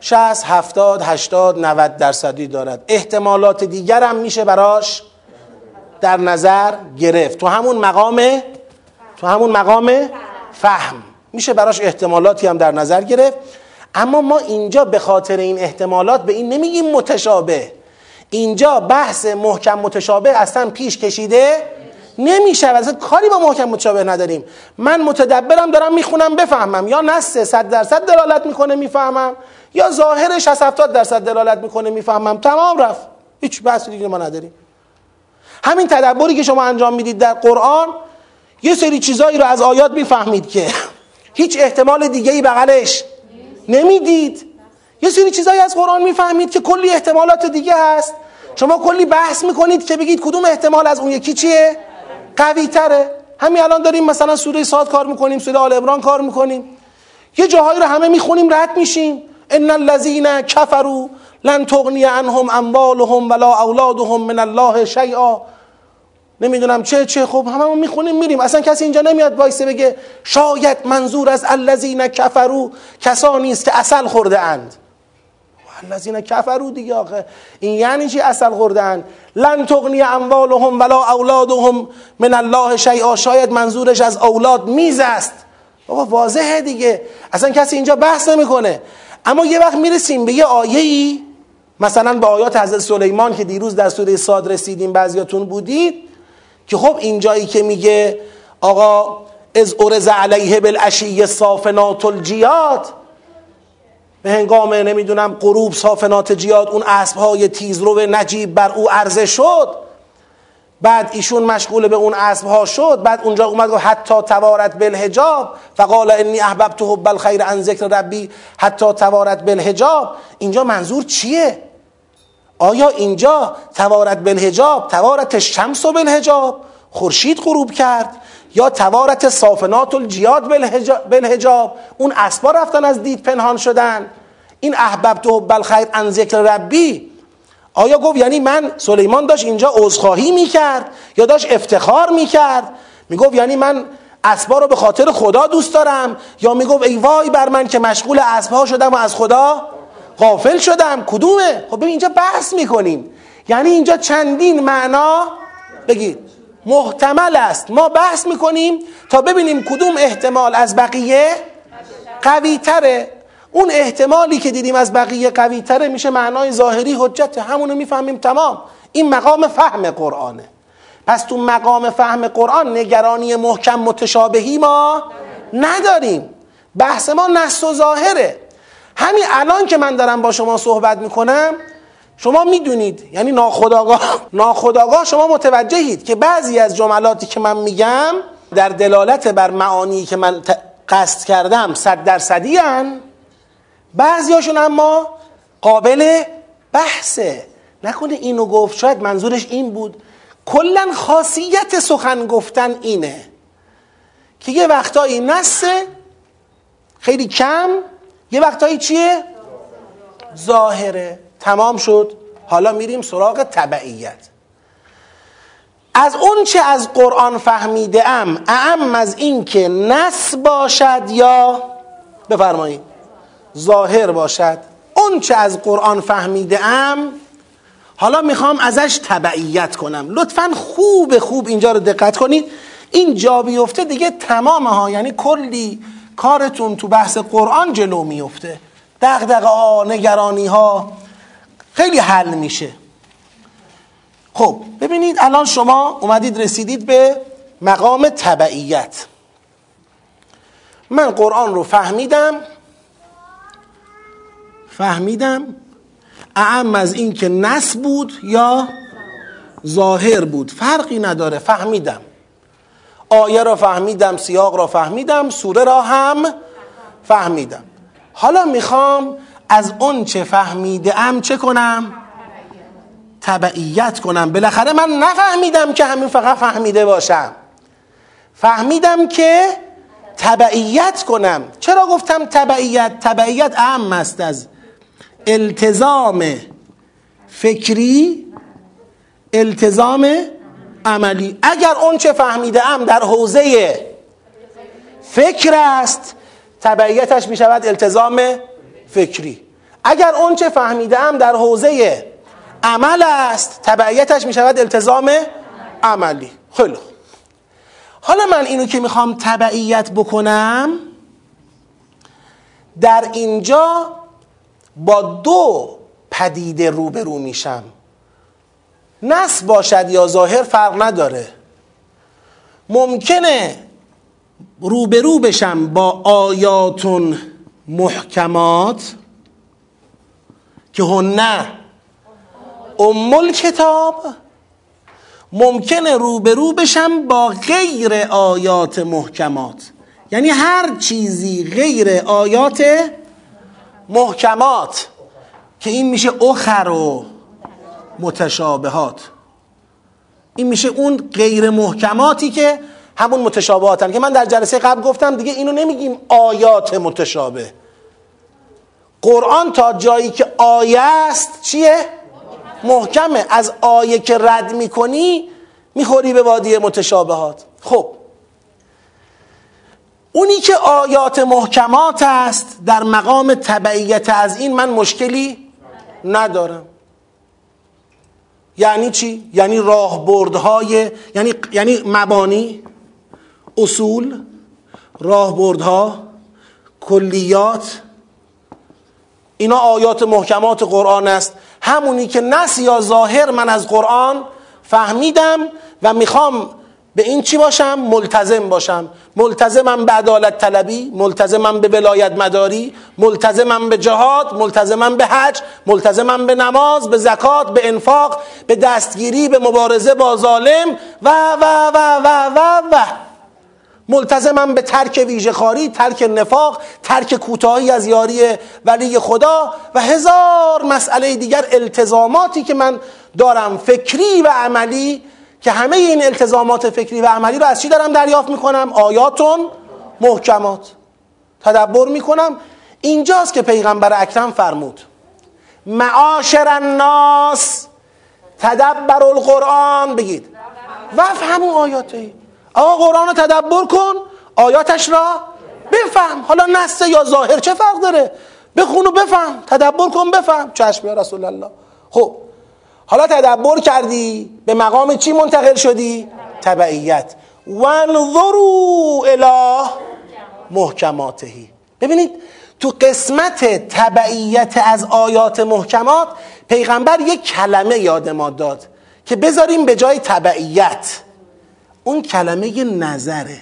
60 70 80 90 درصدی دارد. احتمالات دیگر هم میشه براش در نظر گرفت. تو همون مقام تو همون مقام فهم. میشه براش احتمالاتی هم در نظر گرفت. اما ما اینجا به خاطر این احتمالات به این نمیگیم متشابه. اینجا بحث محکم متشابه اصلا پیش کشیده نمیشه. اصلا کاری با محکم متشابه نداریم. من متدبرم دارم می‌خونم بفهمم. یا نص صد درصد دلالت می‌کنه می‌فهمم. یا ظاهرش از 70 درصد دلالت می‌کنه می‌فهمم. تمام رفت. هیچ بحث دیگه ما نداریم. همین تدبری که شما انجام می‌دید در قرآن یه سری چیزایی رو از آیات می‌فهمید که هیچ احتمال دیگه ای بغلش نمی‌دید. یه سری چیزایی از قرآن می‌فهمید که کلی احتمالات دیگه هست. شما کلی بحث می‌کنید که بگید کدوم احتمال از اون یکی چیه؟ قوی تره همین الان داریم مثلا سوره ساد کار می‌کنیم سوره آل عمران کار می‌کنیم. یه جاهایی رو همه می‌خونیم رد میشیم. ان الذين كفروا لن تغنی عنهم اموالهم ولا اولادهم من الله شیئا. نمی‌دونم چه چه خب هممون می‌خونیم میریم. اصلا کسی اینجا نمیاد وایسه بگه شاید منظور از الذین کفرو کسانی است که اصل خورده اند. الذین کفرو دیگه آخه. این یعنی چی اصل خورده اند؟ لن تغنی اموالهم ولا اولادهم من الله شیئا. شاید منظورش از اولاد میز است. بابا واضحه دیگه. اصلا کسی اینجا بحث نمی‌کنه. اما یه وقت می‌رسیم به یه آیه ای مثلا به آیات حضرت سلیمان که دیروز در سوره صاد رسیدیم بعضیاتون بودید. که خب اینجایی که میگه آقا از ارز علیه بالعشی صافنات الجیاد به هنگام نمی‌دونم غروب صافنات جیاد اون اسب های تیزرو نجیب بر او عرضه شد بعد ایشون مشغول به اون اسب ها شد بعد اونجا اومد گفت حتی توارت بالحجاب فقال انی احببت حب الخیر عن ذکر ربی حتی توارت بالحجاب. اینجا منظور چیه؟ آیا اینجا توارت بالحجاب توارت شمس و بالحجاب خورشید غروب کرد؟ یا توارت صافنات الجیاد بالحجاب اون اسبا رفتن از دید پنهان شدن؟ این احببت حب الخیر عن ذکر ربی. آیا گفت یعنی من سلیمان داشت اینجا عذرخواهی می‌کرد یا داشت افتخار می‌کرد؟ می‌گفت یعنی من اسبا رو به خاطر خدا دوست دارم یا می‌گفت ای وای بر من که مشغول اسبها شدم و از خدا غافل شدم. کدومه؟ خب ببین اینجا بحث می‌کنیم. یعنی اینجا چندین معنا بگید. محتمل است. ما بحث می‌کنیم تا ببینیم کدوم احتمال از بقیه قوی تره اون احتمالی که دیدیم از بقیه قوی تره میشه معنای ظاهری حجت. همونو می‌فهمیم. تمام. این مقام فهم قرآنه. پس تو مقام فهم قرآن نگرانی محکم متشابهی ما نداریم. بحث ما نص و ظاهره. همین الان که من دارم با شما صحبت می‌کنم شما می‌دونید یعنی ناخداگاه ناخداگاه شما متوجهید که بعضی از جملاتی که من میگم در دلالت بر معانی که من قصد کردم صد درصدی هن. بعضی هاشون اما قابل بحثه نکنه اینو گفت شاید منظورش این بود. کلا خاصیت سخن گفتن اینه که یه وقتایی نسه خیلی کم یه وقتایی چیه؟ ظاهره. تمام شد. حالا میریم سراغ تبعیت از اون چه از قرآن فهمیده ام اعم از این که نس باشد یا بفرمایید. ظاهر باشد. اون چه از قرآن فهمیده ام حالا می‌خوام ازش تبعیت کنم. لطفا خوب خوب اینجا رو دقت کنید. این جا بیفته دیگه تمام ها. یعنی کلی کارتون تو بحث قرآن جلو میفته. دقدقه ها نگرانی ها. خیلی حل میشه. خب ببینید الان شما اومدید رسیدید به مقام تبعیت. من قرآن رو فهمیدم. فهمیدم اعم از این که نس بود یا ظاهر بود. فرقی نداره فهمیدم. آیه را فهمیدم سیاق را فهمیدم سوره را هم فهمیدم. حالا می‌خوام از اون چه فهمیده ام چه کنم؟ تبعیت کنم. بالاخره من نفهمیدم که همین فقط فهمیده باشم. فهمیدم که تبعیت کنم. چرا گفتم تبعیت؟ تبعیت اهم است از التزام فکری التزام عملی. اگر اون چه فهمیده ام در حوزه فکر است تبعیتش می شود التزام فکری. اگر اون چه فهمیده ام در حوزه عمل است تبعیتش می شود التزام عملی. خیلی حالا من اینو که می‌خوام تبعیت بکنم در اینجا با دو پدیده روبرو میشم. نس باشد یا ظاهر فرق نداره. ممکنه روبرو بشم با آیاتون محکمات که هنه ام کتاب ممکنه روبرو بشم با غیر آیات محکمات. یعنی هر چیزی غیر آیات محکمات. که این میشه اخر و متشابهات. این میشه اون غیر محکماتی که همون متشابهاتن که من در جلسه قبل گفتم دیگه اینو نمیگیم آیات متشابه. قرآن تا جایی که آیه است چیه؟ محکمه. از آیه که رد می‌کنی می‌خوری به وادی متشابهات. خب. اونی که آیات محکمات است در مقام تبعیت از این من مشکلی ندارم. یعنی چی؟ یعنی راهبردهای یعنی یعنی مبانی اصول راهبردها کلیات اینا آیات محکمات قرآن است همونی که نس یا ظاهر من از قرآن فهمیدم و می‌خوام به این چی باشم؟ ملتزم باشم ملتزمم به عدالت طلبی ملتزمم به ولایت مداری ملتزمم به جهاد ملتزمم به حج ملتزمم به نماز به زکات به انفاق به دستگیری به مبارزه با ظالم و و و و و و ملتزمم به ترک ویژه خاری ترک نفاق ترک کوتاهی از یاری ولی خدا و هزار مسئله دیگر التزاماتی که من دارم فکری و عملی که همه این التزامات فکری و عملی رو از چی دارم دریافت می‌کنم؟ آیاتون محکمات. تدبر می‌کنم. اینجاست که پیغمبر اکرم فرمود. معاشر الناس تدبر القرآن. بگید. وفهمو آیاته. آقا قرآن رو تدبر کن. آیاتش را بفهم. حالا نسته یا ظاهر چه فرق داره؟ بخون و بفهم. تدبر کن بفهم. چشم رسول الله. خب. حالا تدبر کردی به مقام چی منتقل شدی؟ تبعیت. وانظروا اله محکماتهی. ببینید تو قسمت تبعیت از آیات محکمات پیغمبر یک کلمه یاد ما داد که بذاریم به جای تبعیت. اون کلمه نظره.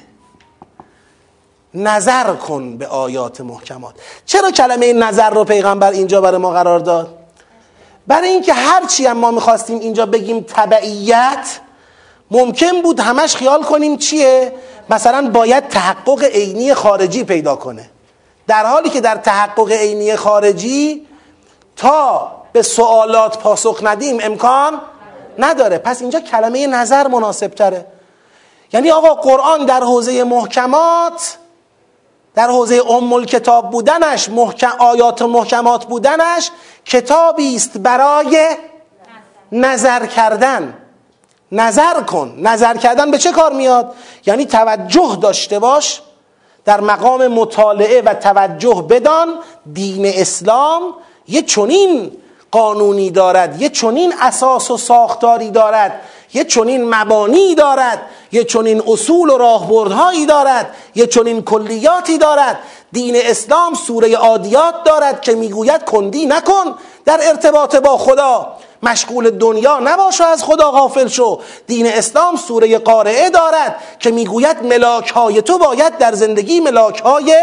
نظر کن به آیات محکمات. چرا کلمه نظر رو پیغمبر اینجا برای ما قرار داد؟ برای اینکه هرچی هم ما می‌خواستیم اینجا بگیم تبعیت ممکن بود همش خیال کنیم چیه؟ مثلا باید تحقق عینی خارجی پیدا کنه. در حالی که در تحقق عینی خارجی تا به سوالات پاسخ ندیم امکان نداره. پس اینجا کلمه نظر مناسب تره یعنی آقا قرآن در حوزه محکمات در حوزه ام کتاب بودنش محکم آیات محکمات بودنش کتابی است برای نظر کردن. نظر کن. نظر کردن به چه کار میاد؟ یعنی توجه داشته باش در مقام مطالعه و توجه بدان دین اسلام یه چنین قانونی دارد یه چنین اساس و ساختاری دارد یه چنین مبانی دارد یه چنین اصول و راهبردهایی دارد یه چنین کلیاتی دارد. دین اسلام سوره عادیات دارد که می‌گوید کندی نکن در ارتباط با خدا. مشغول دنیا نباش از خدا غافل شو. دین اسلام سوره قارعه دارد که می‌گوید ملاک های تو باید در زندگی ملاک های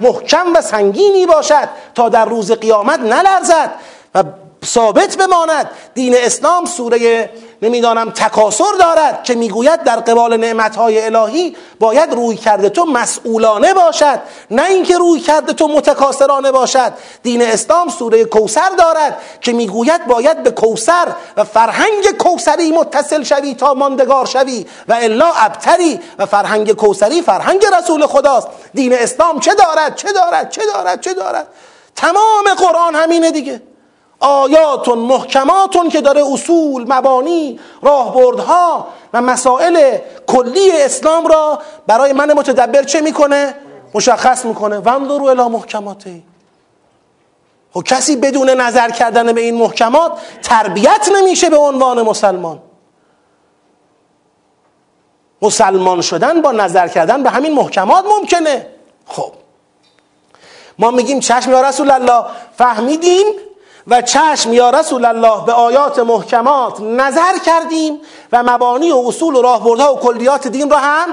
محکم و سنگینی باشد تا در روز قیامت نلرزد. و ثابت بماند. دین اسلام سوره نمی‌دانم تکاسر دارد که می‌گوید در قبال نعمتهای الهی باید روی کرده تو مسئولانه باشد نه اینکه روی کرده تو متکاسرانه باشد. دین اسلام سوره کوسر دارد که می‌گوید باید به کوسر و فرهنگ کوسری متصل شوی تا ماندگار شوی و الا ابتری و فرهنگ کوسری فرهنگ رسول خداست. دین اسلام چه دارد؟ چه دارد؟ چه دارد؟ چه دارد؟ تمام قرآن همینه دیگه. آیاتون محکماتون که داره اصول مبانی راهبردها و مسائل کلی اسلام را برای من متدبر چه می‌کنه؟ مشخص می‌کنه. وانظروا الی محکماته خب کسی بدون نظر کردن به این محکمات تربیت نمیشه به عنوان مسلمان. مسلمان شدن با نظر کردن به همین محکمات ممکنه. خب. ما میگیم چشم یا رسول الله فهمیدیم و چشم یا رسول الله به آیات محکمات نظر کردیم و مبانی و اصول و راهبردها و کلیات دین را هم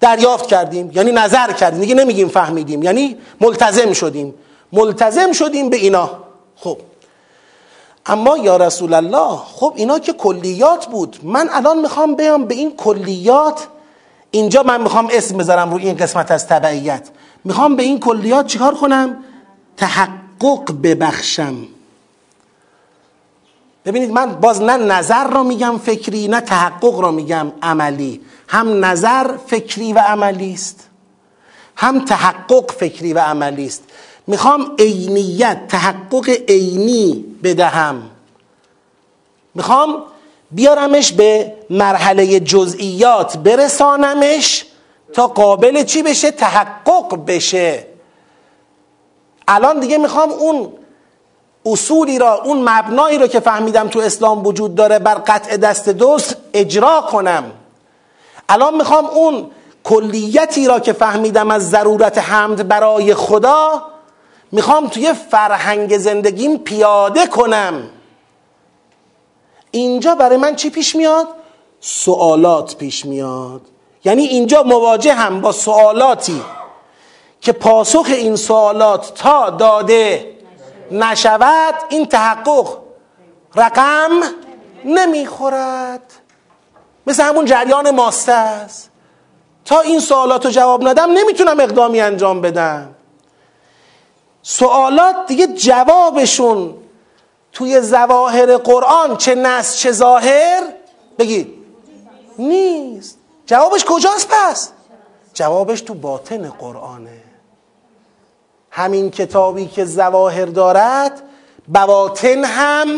دریافت کردیم. یعنی نظر کردیم. دیگه نمیگیم فهمیدیم. یعنی ملتزم شدیم. ملتزم شدیم به اینا. خب. اما یا رسول الله خب اینا که کلیات بود. من الان می‌خوام بیام به این کلیات. اینجا من می‌خوام اسم بذارم روی این قسمت از تبعیت. می‌خوام به این کلیات چیکار کنم؟ تحقق. ببخشم. ببینید من باز نه نظر را میگم فکری نه تحقق را میگم عملی. هم نظر فکری و عملی است هم تحقق فکری و عملی است. می‌خوام عینیت تحقق عینی بدهم. می‌خوام بیارمش به مرحله جزئیات برسانمش تا قابل چی بشه؟ تحقق بشه. الان دیگه می‌خوام اون اصولی را اون مبنایی را که فهمیدم تو اسلام وجود داره بر قطع دست دوست اجرا کنم. الان می‌خوام اون کلیتی را که فهمیدم از ضرورت حمد برای خدا می‌خوام توی فرهنگ زندگیم پیاده کنم. اینجا برای من چی پیش میاد؟ سوالات پیش میاد. یعنی اینجا مواجه هم با سوالاتی. که پاسخ این سوالات تا داده نشود این تحقق رقم نمی‌خورد. مثل همون جریان ماسته است. تا این سوالات رو جواب ندم نمی‌تونم اقدامی انجام بدم. سوالات دیگه جوابشون توی زواهر قرآن چه نص چه ظاهر؟ بگید. نیست. جوابش کجاست پس؟ جوابش تو باطن قرآنه. همین کتابی که زواهر دارد بواطن هم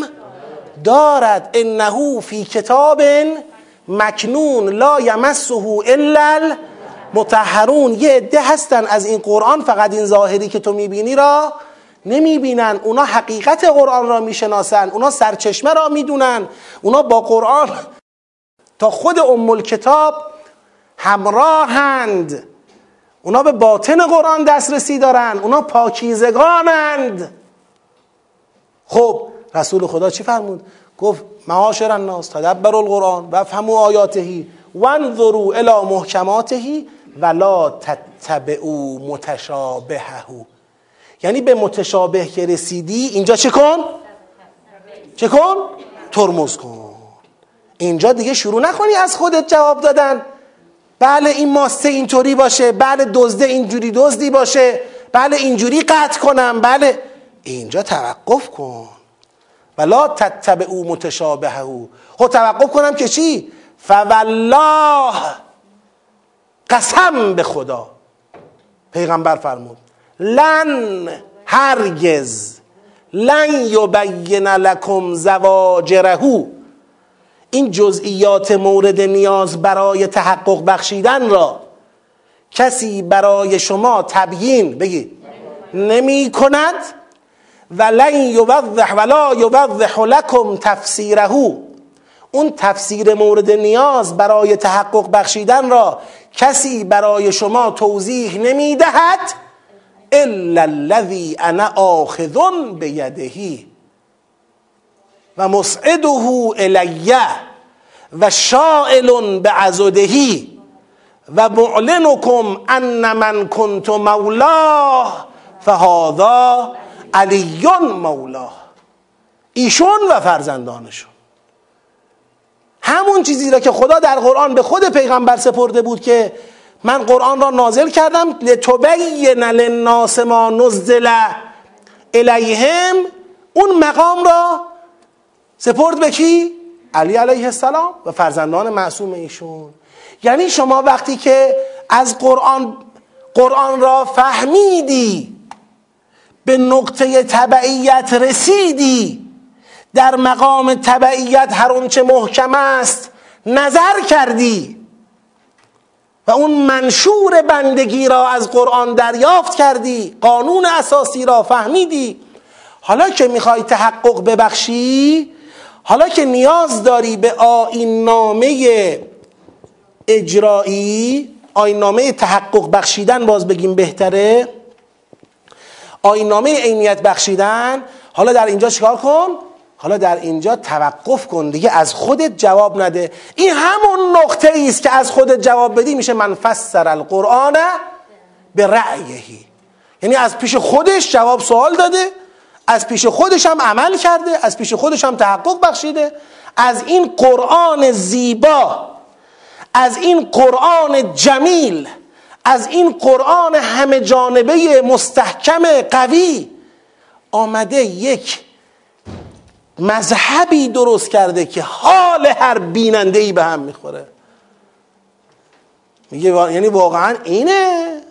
دارد. انه فی کتاب مکنون لا یمسه الا المطهرون. یه عده هستن از این قرآن فقط این ظاهری که تو می‌بینی را نمی‌بینن. اونا حقیقت قرآن را می‌شناسن اونا سرچشمه را می‌دونن اونا با قرآن تا خود ام کتاب همراهند. اونا به باطن قرآن دسترسی دارن اونا پاکیزگانند. خب رسول خدا چی فرمود؟ گفت معاشر الناس تدبر القرآن و فهمو آیاتهی وانظروا الى محکماتهی ولا تتبعوا متشابهه. یعنی به متشابه که رسیدی اینجا چه کن؟ چه کن؟ ترمز کن. اینجا دیگه شروع نکنی از خودت جواب دادن. بله این ماسته اینطوری باشه بله دزده اینجوری دزدی باشه بله اینجوری قطع کنم بله. اینجا توقف کن. ولا تتبع او متشابه او خب توقف کنم که چی؟ فوالله قسم به خدا. پیغمبر فرمود لن هرگز لن یبین لکم زواجرهو این جزئیات مورد نیاز برای تحقق بخشیدن را کسی برای شما تبیین بگید نمی کند. ولن یوضح ولا یوضح لکم تفسیره. اون تفسیر مورد نیاز برای تحقق بخشیدن را کسی برای شما توضیح نمی دهد. الا الذی انا آخذ بیدهی و مسعده الیه و شائل بعزدهی و معلنکم ان من کنت مولاه فهذا علی مولاه. ایشون و فرزندانشون. همون چیزی را که خدا در قرآن به خود پیغمبر سپرده بود که من قرآن را نازل کردم لتبین للناس ما نزل الیهم اون مقام را سپرد به کی؟ علی علیه السلام و فرزندان معصوم ایشون یعنی شما وقتی که از قرآن قرآن را فهمیدی به نقطه تبعیت رسیدی در مقام تبعیت هر اونچه محکم است نظر کردی و اون منشور بندگی را از قرآن دریافت کردی قانون اساسی را فهمیدی حالا که می‌خوای تحقق ببخشی حالا که نیاز داری به آین نامه اجرایی آین نامه تحقق بخشیدن باز بگیم بهتره. آین نامه عینیت بخشیدن حالا در اینجا چیکار کن؟ حالا در اینجا توقف کن دیگه از خودت جواب نده. این همون نقطه ای است که از خودت جواب بدی میشه من فسر القرآن به رأیهی. یعنی از پیش خودش جواب سوال داده. از پیش خودش هم عمل کرده از پیش خودش هم تحقق بخشیده. از این قرآن زیبا از این قرآن جمیل از این قرآن همه جانبه مستحکم قوی آمده یک مذهبی درست کرده که حال هر بیننده ای به هم می‌خوره. میگه یعنی واقعا اینه.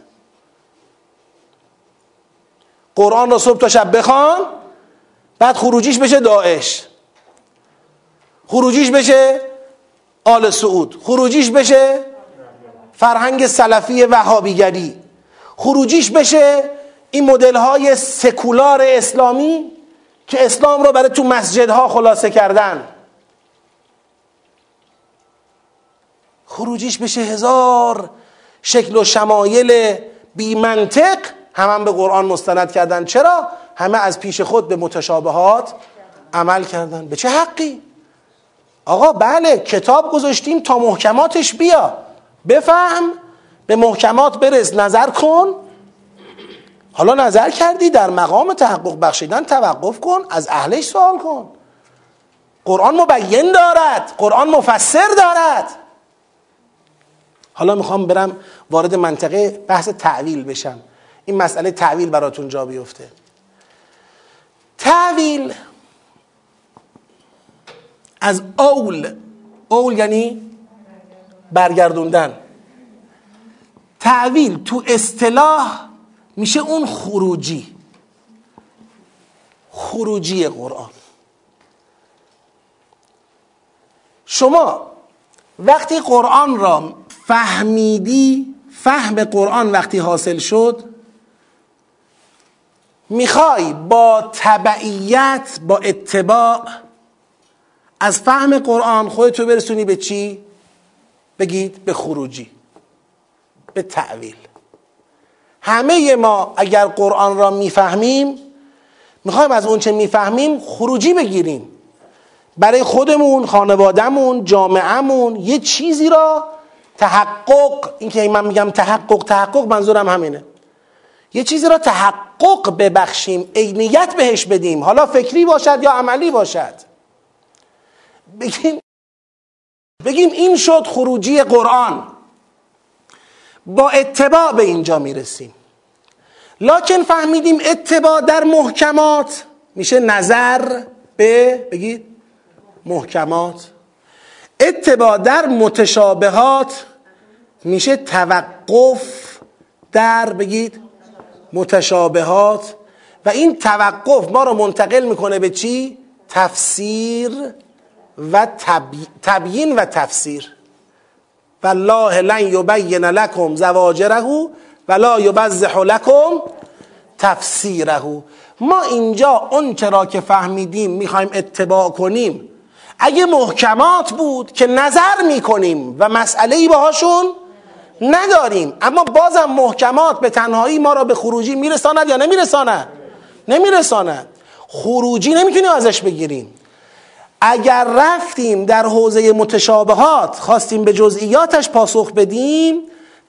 قرآن را صبح تا شب بخوان بعد خروجیش بشه داعش. خروجیش بشه آل سعود. خروجیش بشه فرهنگ سلفی وهابیگری. خروجیش بشه این مدل های سکولار اسلامی که اسلام رو برای تو مسجدها خلاصه کردن. خروجیش بشه هزار شکل و شمایل بی منطق هم, هم به قرآن مستند کردن. چرا؟ همه از پیش خود به متشابهات عمل کردن. به چه حقی؟ آقا بله کتاب گذاشتیم تا محکماتش بیا. بفهم به محکمات برس نظر کن. حالا نظر کردی در مقام تحقق بخشیدن توقف کن از اهلش سوال کن. قرآن مبین دارد قرآن مفسر دارد. حالا می‌خوام برم وارد منطقه بحث تعویل بشم. این مسئله تعویل براتون جا بیفته. تعویل از اول اول یعنی برگردوندن. تعویل تو اصطلاح میشه اون خروجی. خروجی قرآن. شما وقتی قرآن را فهمیدی فهم قرآن وقتی حاصل شد می‌خوای با تبعیت با اتباع از فهم قرآن خودتو برسونی به چی؟ بگید به خروجی به تعویل. همه ما اگر قرآن را می‌فهمیم می‌خوایم از اون چه می‌فهمیم خروجی بگیریم. برای خودمون خانوادهمون جامعهمون یه چیزی را تحقق این که من میگم تحقق تحقق منظورم همینه. یه چیزی را تحقق ببخشیم عینیت بهش بدیم. حالا فکری باشد یا عملی باشد. بگیم بگیم این شد خروجی قرآن. با اتباع به اینجا می‌رسیم. لکن فهمیدیم اتباع در محکمات میشه نظر به بگید محکمات. اتباع در متشابهات میشه توقف در بگید متشابهات. و این توقف ما رو منتقل می‌کنه به چی؟ تفسیر و تبیین و تفسیر. والله لن یبین لکم زواجره ولا یبزح لکم تفسیره. ما اینجا اون را که فهمیدیم می‌خوایم اتباع کنیم. اگه محکمات بود که نظر می‌کنیم و مسئله ای باهاشون نداریم. اما بازم محکمات به تنهایی ما را به خروجی میرساند یا نمیرساند؟ نمیرساند. خروجی نمی‌تونیم ازش بگیریم. اگر رفتیم در حوزه متشابهات خواستیم به جزئیاتش پاسخ بدیم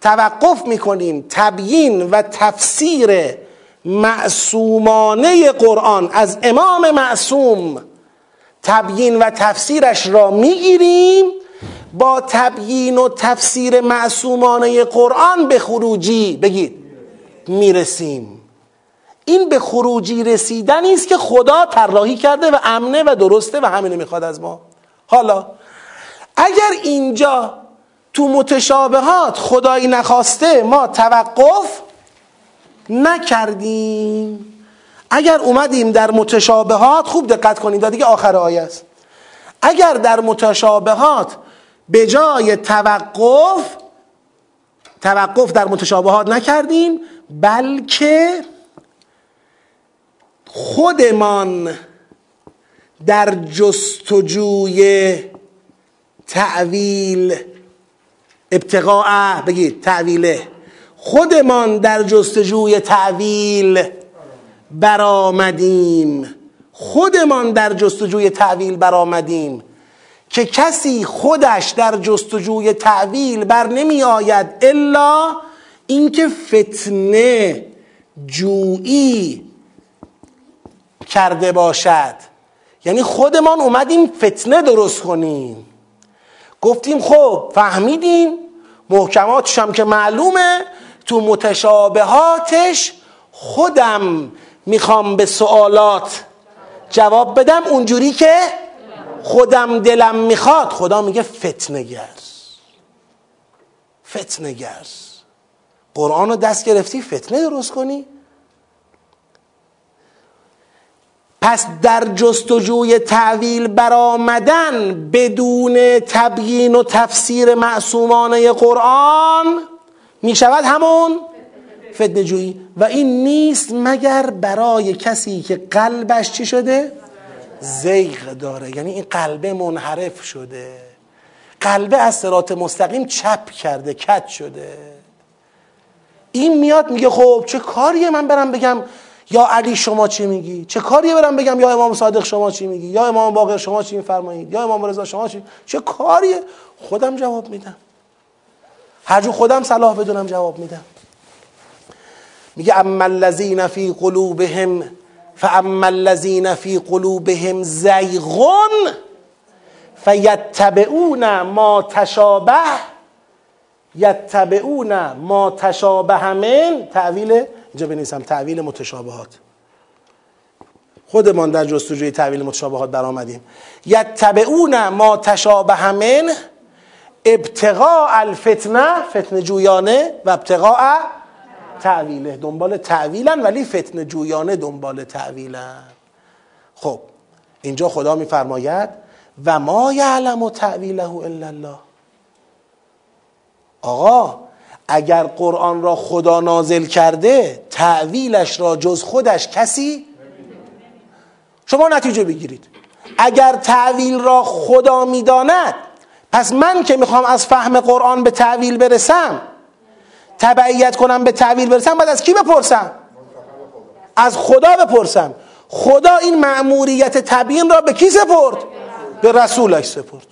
توقف می‌کنیم. تبیین و تفسیر معصومانه قرآن از امام معصوم تبیین و تفسیرش را می‌گیریم. با تبیین و تفسیر معصومانه قرآن به خروجی بگید می‌رسیم. این به خروجی رسیدنی است که خدا طراحی کرده و امنه و درسته و همینو می‌خواد از ما. حالا اگر اینجا تو متشابهات خدایی نخواسته ما توقف نکردیم اگر اومدیم در متشابهات خوب دقت کنید دیگه آخر آیه است. اگر در متشابهات به جای توقف توقف در متشابهات نکردیم بلکه خودمان در جستجوی تعویل ابتقاء بگید تعویله. خودمان در جستجوی تعویل برآمدیم. خودمان در جستجوی تعویل برآمدیم. که کسی خودش در جستجوی تعویل بر نمی آید الا اینکه فتنه جویی کرده باشد. یعنی خودمان اومدیم فتنه درست کنیم. گفتیم خب فهمیدیم محکماتش هم که معلومه تو متشابهاتش خودم می‌خوام به سوالات جواب بدم. اونجوری که خودم دلم می‌خواد خدا میگه فتنگرز فتنگرز قرآن رو دست گرفتی فتنه درست کنی. پس در جستجوی تعویل برآمدن بدون تبیین و تفسیر معصومانه قرآن می شود همون فتنه جویی. و این نیست مگر برای کسی که قلبش چی شده؟ زیغ داره. یعنی این قلبه منحرف شده. قلبه از سرات مستقیم چپ کرده کت شده. این میاد میگه خب چه کاریه من برم بگم؟ یا علی شما چی میگی؟ چه کاریه برم بگم؟ یا امام صادق شما چی میگی؟ یا امام باقر شما چی میفرمایید؟ یا امام رضا شما چی؟ چه کاریه؟ خودم جواب میدم. هر جو خودم صلاح بدونم جواب میدم. میگه اما الذین فی قلوبهم فاما الذین فی قلوبهم زیغون فیتبعون ما تشابه یتبعون ما تشابه من تعویل اینجا بنویسم تعویل متشابهات. خودمان در جستجوی تعویل متشابهات برآمدیم یتبعون ما تشابه من ابتقاء الفتنه فتنه جویانه و ابتقاء تعویله دنبال تعویلن ولی فتنه جویانه دنبال تعویلن. خب اینجا خدا میفرماید و ما یعلم و تعویله الا الله. آقا اگر قرآن را خدا نازل کرده تعویلش را جز خودش کسی؟ شما نتیجه بگیرید. اگر تعویل را خدا می‌داند پس من که می‌خوام از فهم قرآن به تعویل برسم تبعیت کنم به تعویل برسم بعد از کی بپرسم؟ از خدا بپرسم. خدا این مأموریت تبیین را به کی سپرد؟ به رسولش سپرد.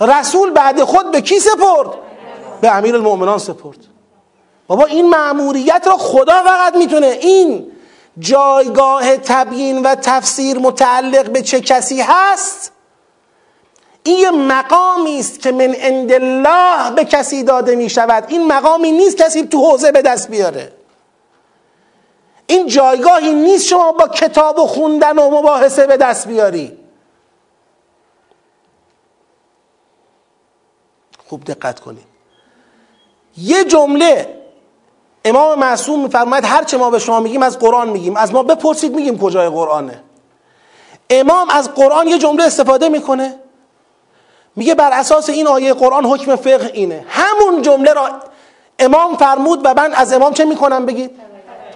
رسول بعد خود به کی سپرد؟ به امیر المؤمنان سپرد. بابا این مأموریت را خدا فقط می‌تونه. این جایگاه تبیین و تفسیر متعلق به چه کسی هست؟ این یه مقامی است که من عند الله به کسی داده می شود. این مقامی نیست کسی تو حوزه به دست بیاره. این جایگاهی نیست شما با کتاب و خوندن و مباحثه به دست بیاری. خوب دقت کنید. یه جمله امام معصوم میفرماید هر چه ما به شما میگیم از قرآن میگیم. از ما بپرسید میگیم کجای قرآنه. امام از قرآن یه جمله استفاده می‌کنه. میگه بر اساس این آیه قرآن حکم فقه اینه. همون جمله را امام فرمود و من از امام چه می‌کنم بگید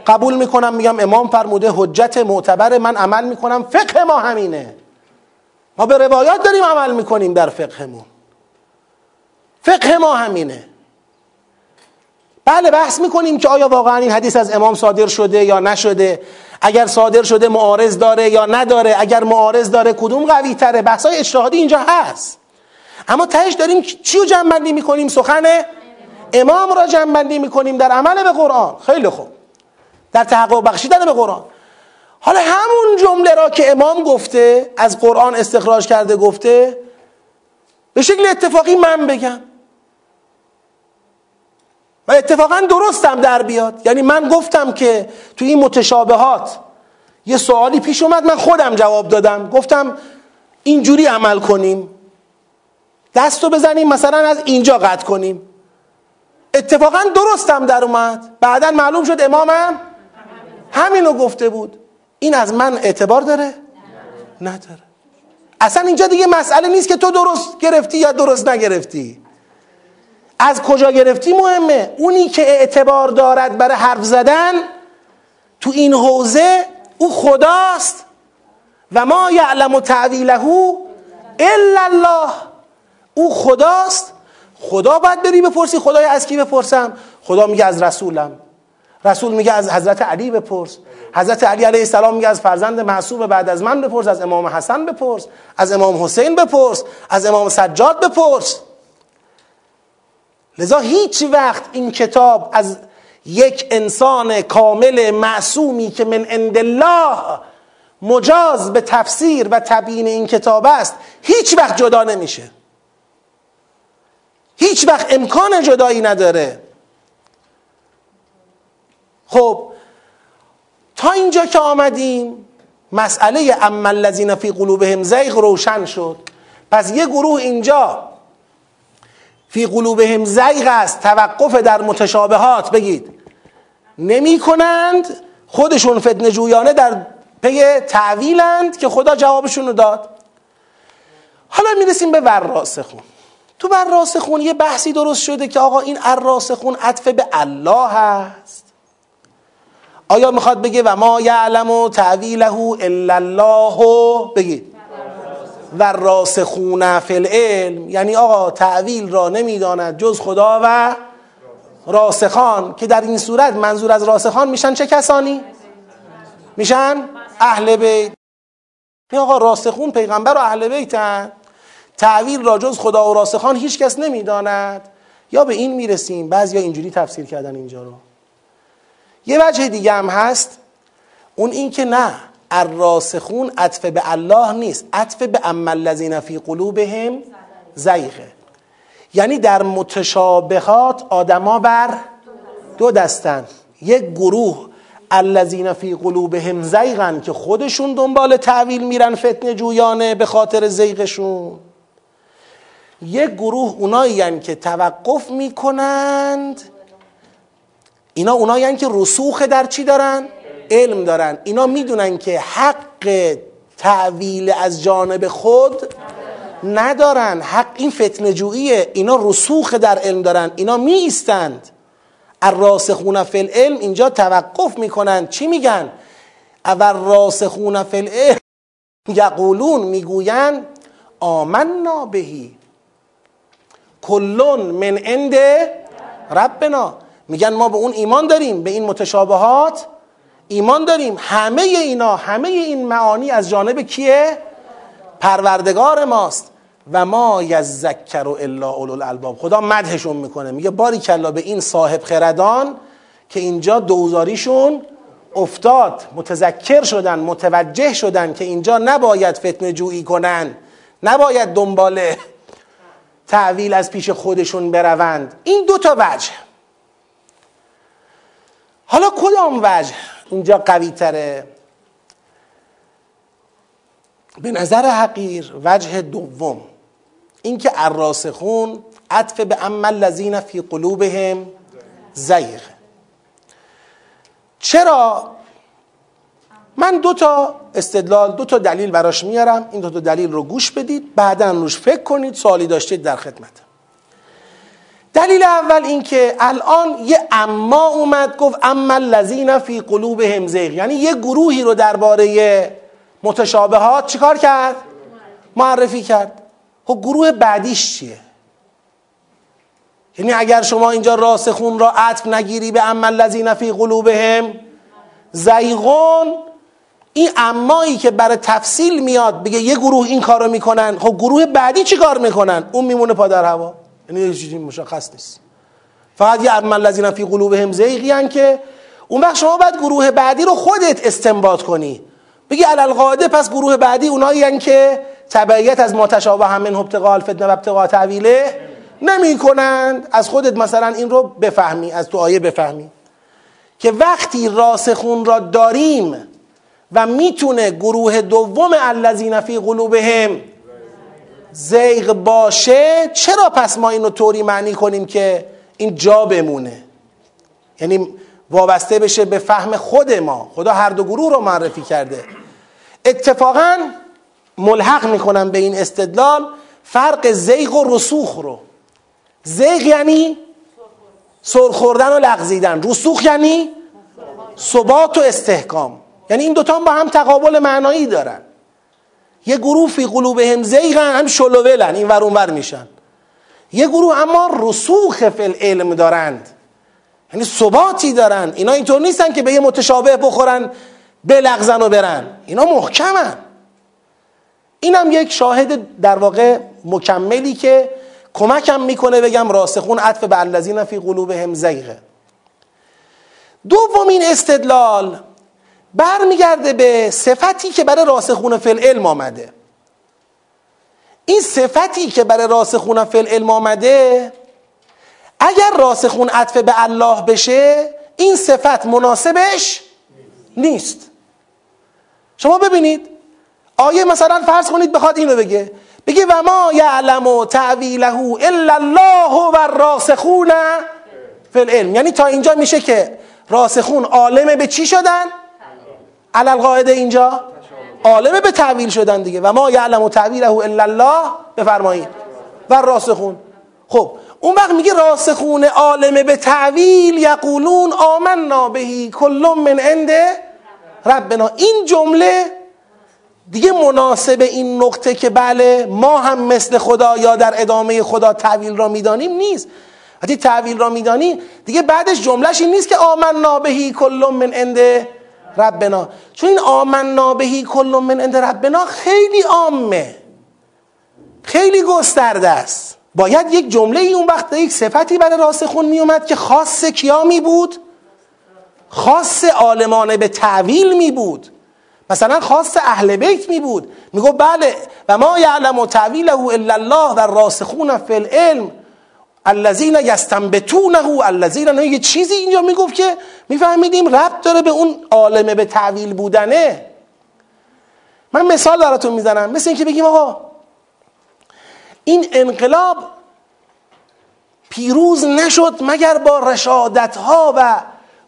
قبول می‌کنم میگم امام فرموده حجت معتبر من عمل می‌کنم فقه ما همینه. ما به روایات داریم عمل می‌کنیم در فقهمون. فقه ما همینه. بله بحث می‌کنیم که آیا واقعا این حدیث از امام صادر شده یا نشده. اگر صادر شده معارض داره یا نداره. اگر معارض داره کدوم قوی تره بحث های اجتهادی اینجا هست. اما تهش داریم چی رو جمع بندی می‌کنیم؟ سخن امام را جمع بندی می‌کنیم در عمل به قرآن. خیلی خوب. در تحقق بخشیدن به قرآن. حالا همون جمله را که امام گفته از قرآن استخراج کرده گفته به شکل اتفاقی من بگم. و اتفاقا درستم در بیاد. یعنی من گفتم که تو این متشابهات یه سوالی پیش اومد. من خودم جواب دادم. گفتم اینجوری عمل کنیم. دستو بزنیم مثلا از اینجا قطع کنیم. اتفاقا درستم در اومد. بعدا معلوم شد امامم همینو گفته بود. این از من اعتبار داره؟ نداره. اصلا اینجا دیگه مسئله نیست که تو درست گرفتی یا درست نگرفتی. از کجا گرفتی مهمه. اونی که اعتبار دارد برای حرف زدن تو این حوزه او خداست و ما یعلم تعویله الا الله. او خداست. خدا باید بری بپرسی خدای از کی بپرسم؟ خدا میگه از رسولم. رسول میگه از حضرت علی بپرس. حضرت علی علیه السلام میگه از فرزند معصوم بعد از من بپرس از امام حسن بپرس از امام حسین بپرس از امام سجاد بپرس. لذا هیچ وقت این کتاب از یک انسان کامل معصومی که من عند الله مجاز به تفسیر و تبیین این کتاب است هیچ وقت جدا نمیشه. هیچ وقت امکان جدایی نداره. خب تا اینجا که آمدیم مسئله اما الذین فی قلوبهم زیغ روشن شد. پس یه گروه اینجا فی قلوبهم زیغ است توقف در متشابهات. بگید نمی کنند خودشون فتنه جویانه در پی تعویلند که خدا جوابشون رو داد. حالا می‌رسیم به وراسخون تو وراسخون یه بحثی درست شده که آقا این الراسخون عطف به الله هست. آیا می‌خواد بگه و ما یعلم و تعویله الا الله؟ بگید و راسخون فی العلم. یعنی آقا تعویل را نمی‌داند جز خدا و راسخان که در این صورت منظور از راسخان میشن چه کسانی؟ میشن اهل بیت. آقا راسخون پیغمبر و اهل بیتن. تعویل را جز خدا و راسخان هیچ کس نمی‌داند. یا به این می‌رسیم بعضی اینجوری تفسیر کردن اینجا رو. یه وجه دیگه هم هست اون این که نه الراسخون عطف به الله نیست. عطف به اما الذین فی قلوبهم زیغه. یعنی در متشابهات آدما بر دو دستن. یک گروه الذین فی قلوبهم زیغن که خودشون دنبال تعویل میرن فتنه جویانه به خاطر زیغشون. یک گروه اونایی که توقف می‌کنند. اینا اونایی که رسوخ در چی دارن؟ علم دارن. اینا می‌دونن که حق تعویل از جانب خود ندارن. حق این فتنه جوییه. اینا رسوخ در علم دارن. اینا می ایستند الراسخون فی العلم اینجا توقف می‌کنن. چی میگن؟ اول راسخون فی العلم یقولون می‌گوین آمنا بهی. کلون من عند ربنا. میگن ما به اون ایمان داریم به این متشابهات ایمان داریم. همه اینا همه این معانی از جانب کیه؟ پروردگار ماست. و ما یذکر الا اولو الالباب. خدا مدحشون می‌کنه. میگه باری کلا به این صاحب خردان که اینجا دوزاریشون افتاد. متذکر شدن متوجه شدن که اینجا نباید فتنه جویی کنن. نباید دنبال تعویل از پیش خودشون بروند. این دو تا وجه. حالا کدام وجه اینجا قوی تره به نظر حقیر وجه دوم. اینکه الراسخون عطف به اما الذین فی قلوبهم زیغ. چرا؟ من دو تا استدلال دو تا دلیل براش میارم این دو تا دلیل رو گوش بدید بعدا روش فکر کنید سوالی داشتید در خدمت. دلیل اول این که الان یه اما اومد گفت اما الذین فی قلوبهم زیغ. یعنی یه گروهی رو درباره متشابهات چیکار کرد؟ معرفی کرد. خب گروه بعدیش چیه؟ یعنی اگر شما اینجا راسخون را عطف نگیری به اما الذین فی قلوبهم زیغون این امایی که برای تفصیل میاد بگه یه گروه این کارو می‌کنن خب گروه بعدی چی کار می‌کنن؟ اون میمونه پادر هوا. یعنی یه چیزی مشخص نیست. فقط یه اما الذین فی قلوبهم زیغی که اون وقت شما باید گروه بعدی رو خودت استنباط کنی. بگی علالقاعده پس گروه بعدی اونایی که تبعیت از ما تشابه همین ابتقاء الفتنه و ابتقاء تعویله نمی کنند از خودت مثلا این رو بفهمی از تو آیه بفهمی. که وقتی راسخون را داریم و می‌تونه گروه دوم الذین فی قلوبهم زیغ باشه. چرا پس ما اینو طوری معنی کنیم که این جا بمونه؟ یعنی وابسته بشه به فهم خود ما. خدا هر دو گروه رو معرفی کرده. اتفاقا ملحق می‌کنم به این استدلال فرق زیغ و رسوخ رو. زیغ یعنی سرخوردن و لغزیدن. رسوخ یعنی ثبات و استحکام. یعنی این دوتا با هم تقابل معنایی دارن. یه گروه فی قلوبهم زیغن هم شلوولن این ور ور میشن. یه گروه اما رسوخ فی العلم دارند. یعنی ثباتی دارن. اینا اینطور نیستن که به یه متشابه بخورن بلغزن و برن. اینا محکمن. اینم یک شاهد در واقع مکملی که کمکم می‌کنه بگم راسخون عطف به الذین فی قلوبهم زیغه دومین استدلال برمیگرده به صفتی که برای راسخون فی العلم آمده. این صفتی که برای راسخون فی العلم آمده اگر راسخون عطف به الله بشه این صفت مناسبش نیست. شما ببینید آیه مثلا فرض کنید بخواد اینو بگه. بگه و ما یعلم تعویله الا الله و الراسخون فی العلم. یعنی تا اینجا میشه که راسخون عالم به چی شدن؟ علل قاعده اینجا؟ عالم به تعویل شدن دیگه. و ما یعلم تعویله الا الله بفرمایید. و راسخون. خب اون وقت میگه راسخون عالم به تعویل یقولون آمنا بهی کل من عند ربنا. این جمله دیگه مناسب این نقطه که بله ما هم مثل خدا یا در ادامه خدا تعویل را می‌دانیم نیست. وقتی تعویل را میدانی دیگه بعدش جملهش این نیست که آمنا بهی کل من عند ربنا. چون این آمنا بهی کل من عند ربنا خیلی عامه. خیلی گسترده است. باید یک جمله ای اون وقت یک صفتی برای راسخون می اومد که خاص کیا می بود؟ خاص عالمانه به تعویل می بود. مثلا خاص اهل بیت می بود. میگو بله و ما یعلم تعویله الا الله و راسخون فی العلم. الذین یستنبتونه الذین یه چیزی اینجا می‌گفت که میفهمیدیم ربط داره به اون عالمه به تعویل بودنه. من مثال براتون می‌زنم. مثل اینکه بگیم آقا این انقلاب پیروز نشد مگر با رشادت ها و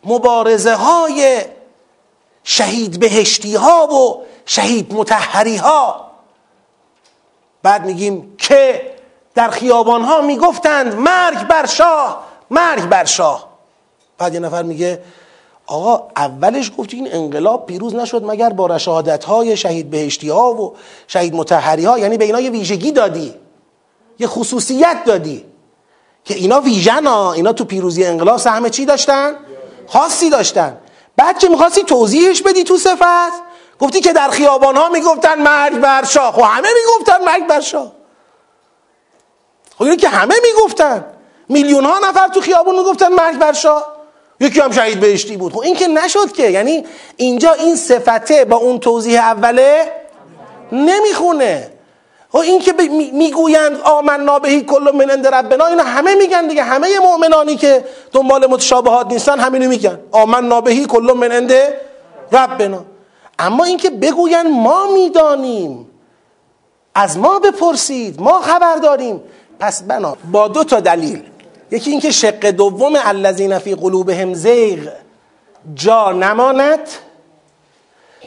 مبارزه های شهید بهشتی ها و شهید متحری ها بعد میگیم که در خیابان ها می‌گفتند مرگ بر شاه مرگ بر شاه. بعد یه نفر میگه آقا اولش گفتی این انقلاب پیروز نشد مگر با رشادت های شهید بهشتی ها و شهید متحری ها یعنی به اینا یه ویژگی دادی یه خصوصیت دادی که اینا ویژن ها اینا تو پیروزی انقلاب سهم چی داشتن؟ خاصی داشتن. بعد که می‌خواستی توضیحش بدی تو صفت گفتی که در خیابان ها می‌گفتن مرگ بر شاه. خب همه می‌گفتن مرگ بر شاه. خب که همه می‌گفتن. میلیون ها نفر تو خیابون می‌گفتن مرگ بر شاه یکی هم شهید بهشتی بود. خب این که نشد که. یعنی اینجا این صفته با اون توضیح اوله نمی‌خونه. خب این که می‌گویند آمنا بهی کل من عند ربنا. اینا همه میگن دیگه. همه مؤمنانی که دنبال متشابهات نیستن همینو میگن. آمنا بهی کل من عند ربنا. اما اینکه بگوین ما می‌دانیم. از ما بپرسید. ما خبر داریم. پس بنا با دو تا دلیل. یکی اینکه شق دوم الذین فی قلوبهم زیغ جا نماند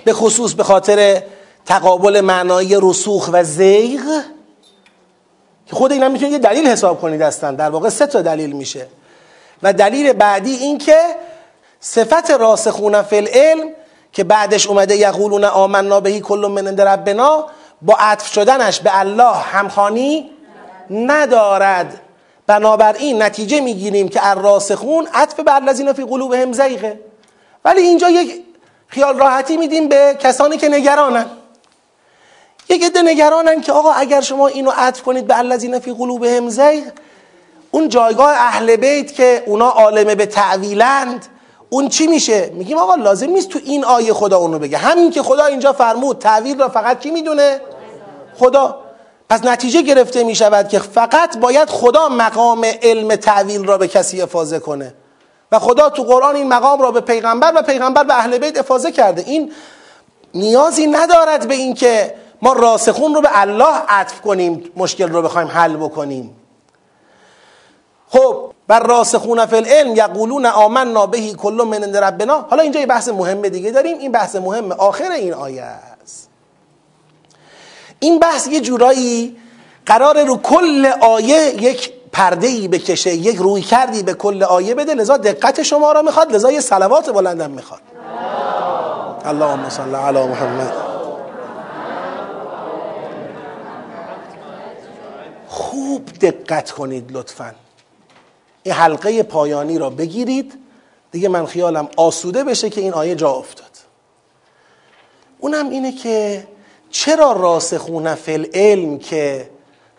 به خصوص به خاطر تقابل معنایی رسوخ و زیغ. که خود اینا می‌تونید دلیل حساب کنید هستن در واقع سه تا دلیل میشه. و دلیل بعدی این که صفت راسخون فی العلم که بعدش اومده یقولون آمنا بهی کل من عند ربنا با عطف شدنش به الله همخانی ندارد. بنابراین نتیجه می‌گیریم که الراسخون عطف بر الذین فی قلوبهم زیغه. ولی اینجا یک خیال راحتی میدیم به کسانی که نگرانن. یک عده نگرانن که آقا اگر شما اینو عطف کنید به الذین فی قلوبهم زیغ اون جایگاه اهل بیت که اونا عالمه به تعویلند اون چی میشه؟ میگیم آقا لازم نیست تو این آیه خدا اونو بگه. همین که خدا اینجا فرمود تعویل را فقط کی می‌دونه؟ خدا. پس نتیجه گرفته می‌شود که فقط باید خدا مقام علم تعویل را به کسی افاظه کنه. و خدا تو قرآن این مقام را به پیغمبر و پیغمبر به اهل بیت افاظه کرده. این نیازی ندارد به اینکه ما راسخون رو به الله عطف کنیم مشکل رو بخوایم حل بکنیم. خب بر راسخون فی العلم یقولون آمنا بهی کل من عند ربنا. حالا اینجا یه بحث مهم دیگه داریم. این بحث مهم آخر این آیه این بحث یه جورایی قرار رو کل آیه یک پرده ای بکشه یک روی کردی به کل آیه بده لذا دقت شما را می‌خواد لذا یه صلوات بلندم می‌خواد. اللهم صل علی محمد. خوب دقت کنید لطفا. این حلقه پایانی را بگیرید. دیگه من خیالم آسوده بشه که این آیه جا افتاد. اونم اینه که چرا راسخون فی العلم که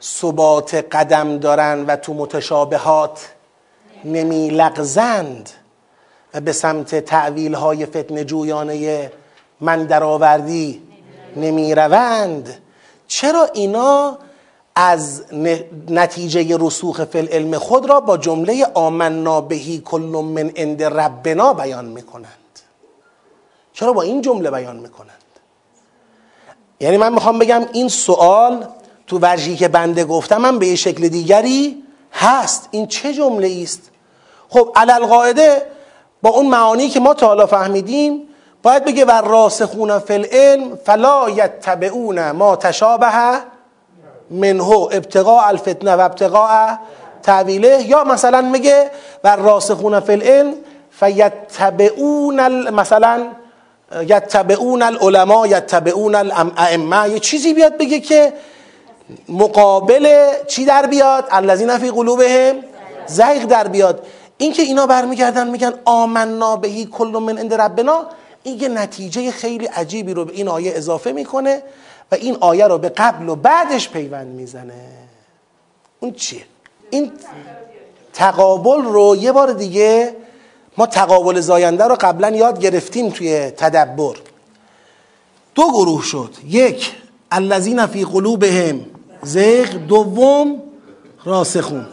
ثبات قدم دارن و تو متشابهات نمی لغزند و به سمت تعویل های فتن جویانه من درآوردی نمی روند؟ چرا اینا از نتیجه رسوخ فی العلم خود را با جمله آمنا بهی کل من عند ربنا بیان می‌کنند؟ چرا با این جمله بیان می‌کنند؟ یعنی من می‌خوام بگم این سوال تو وجهی که بنده گفتم من به یه شکل دیگری هست. این چه جمله است خب علل قاعده با اون معانی که ما تا حالا فهمیدیم باید بگه و راسخون فی العلم فلا یتبعون ما تشابه منه ابتقاء الفتنه و ابتقاء تعویله. یا مثلا میگه و راسخون فی العلم فیتبعون مثلا یتبعون العلماء یتبعون الائمه یه چیزی بیاد بگه که مقابل چی در بیاد؟ الذین فی قلوبهم زیغ در بیاد. اینکه اینا برمیگردن میگن آمنا بهی کل من عند ربنا. این یه نتیجه خیلی عجیبی رو به این آیه اضافه می‌کنه و این آیه رو به قبل و بعدش پیوند می‌زنه. اون چیه؟ این تقابل رو یه بار دیگه ما تقابل زاینده رو قبلا یاد گرفتیم توی تدبر. دو گروه شد. یک الذین فی قلوبهم زیغ. دوم راسخون.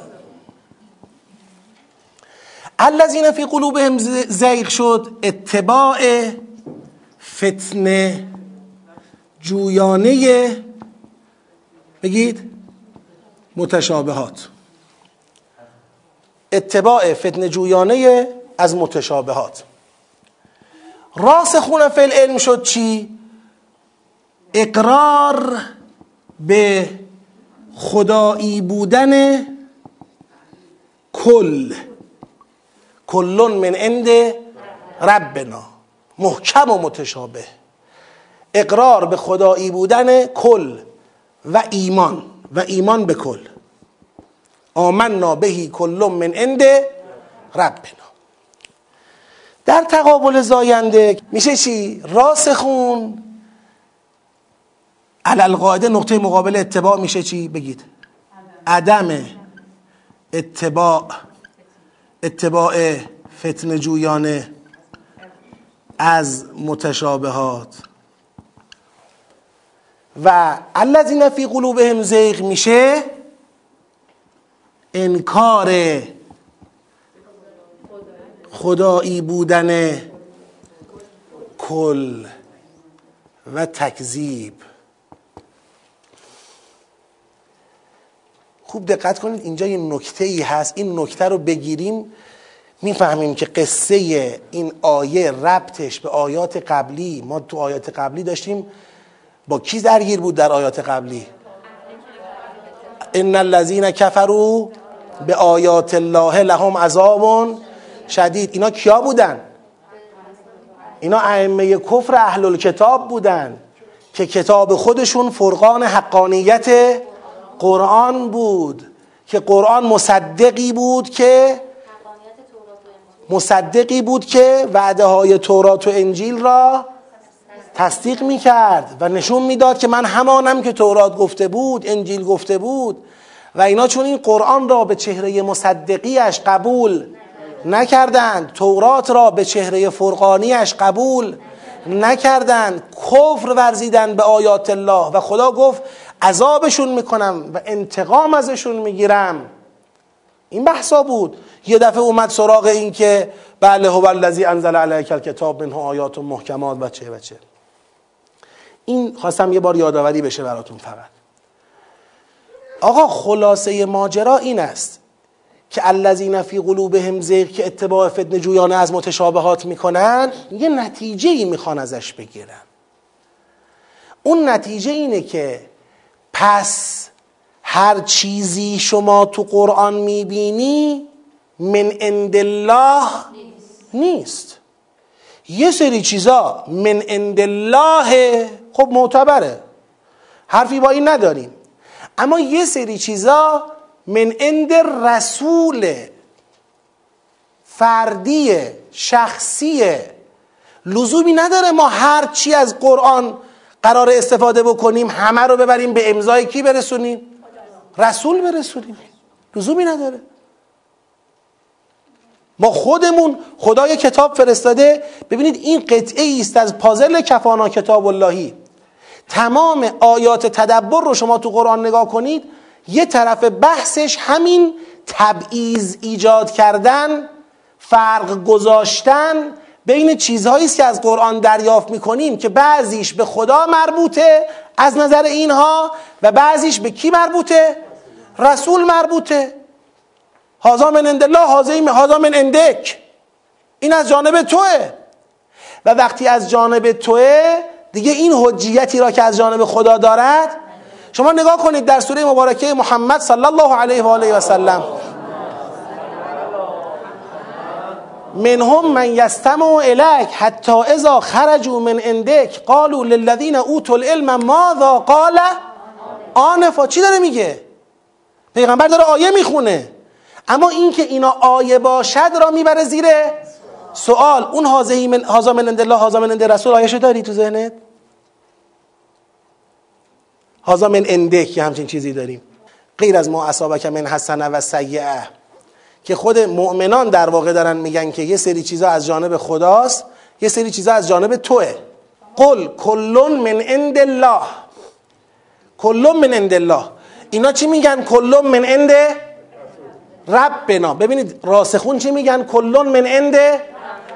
الذین فی قلوبهم زیغ شد. اتباع فتنه جویانه بگید متشابهات. اتباع فتنه جویانه از متشابهات. راسخون فی العلم شد چی؟ اقرار به خدایی بودن کل. کلون من عند ربنا. محکم و متشابه. اقرار به خدایی بودن کل و ایمان. و ایمان به کل. آمنا بهی کل من عند ربنا. در تقابل زاینده میشه چی؟ راسخون علل قاعده نقطه مقابل اتباع میشه چی؟ بگید عدم اتباع اتباع فتن جویانه از متشابهات و الذین فی قلوبهم زیغ میشه انکار خدایی بودن کل و تکذیب. خوب دقت کنید اینجا یه نکته ای هست. این نکته رو بگیریم. می‌فهمیم که قصه این آیه ربطش به آیات قبلی. ما تو آیات قبلی داشتیم. با کی درگیر بود در آیات قبلی؟ ان الذين كفروا به آیات الله لهم عذاب شدید. اینا کیا بودن؟ اینا ائمه کفر اهل الکتاب بودن که کتاب خودشون فرقان حقانیت قرآن بود که قرآن مصدقی بود که مصدقی بود که وعده های تورات و انجیل را تصدیق می کرد و نشون می‌داد که من همانم که تورات گفته بود انجیل گفته بود. و اینا چون این قرآن را به چهره مصدقیش قبول نکردند. تورات را به چهره فرقانیش قبول نکردند. کفر ورزیدن به آیات الله. و خدا گفت عذابشون می‌کنم و انتقام ازشون می‌گیرم. این بحثا بود. یه دفعه اومد سراغ این که بله هو الذی انزل علیک الکتاب منه آیات و محکمات و چه و چه. این خواستم یه بار یادآوری بشه براتون فقط. آقا خلاصه ماجرا این است. که الذین فی قلوبهم زیغ که اتباع فتنه جویانه از متشابهات می‌کنن یه نتیجه ای می‌خوان ازش بگیرن. اون نتیجه اینه که پس هر چیزی شما تو قرآن می‌بینی من عند الله نیست. یه سری چیزا من عند الله خب معتبره. حرفی با این نداریم. اما یه سری چیزا من عند رسول فردی شخصی. لزومی نداره ما هر چی از قرآن قرار استفاده بکنیم همه رو ببریم به امضای کی برسونیم؟ رسول برسونیم. لزومی نداره. ما خودمون خدای کتاب فرستاده. ببینید این قطعه است از پازل کفانا کتاب اللهی. تمام آیات تدبر رو شما تو قرآن نگاه کنید یه طرف بحثش همین تبعیض ایجاد کردن فرق گذاشتن بین چیزهایی است که از قرآن دریافت می‌کنیم که بعضیش به خدا مربوطه از نظر اینها و بعضیش به کی مربوطه؟ رسول مربوطه. هازا من عند الله هازا من اندک. این از جانب توه. و وقتی از جانب توه دیگه این حجیتی را که از جانب خدا دارد شما نگاه کنید در سوره مبارکه محمد صلی الله علیه و آله و سلم. منهم من یستمع الیک حتی اذا خرجوا من عندك قالوا للذین اوتوا العلم ماذا قال؟ آنفا. چی داره میگه؟ پیغمبر داره آیه می‌خونه. اما اینکه اینا آیه باشد را می‌بره زیر سوال. اون حاضی من حاضا من الله حاضا من رسول آیه داری تو ذهنت؟ حاضا من اندک که همچین چیزی داریم. غیر از ما اصابک من حسنه و سیعه. که خود مؤمنان در واقع دارن میگن که یه سری چیزا از جانب خداست یه سری چیزا از جانب توه. قل کلون من عند الله. کلون من عند الله. اینا چی میگن؟ کلون من عند ربنا. ببینید راسخون چی میگن؟ کلون من عند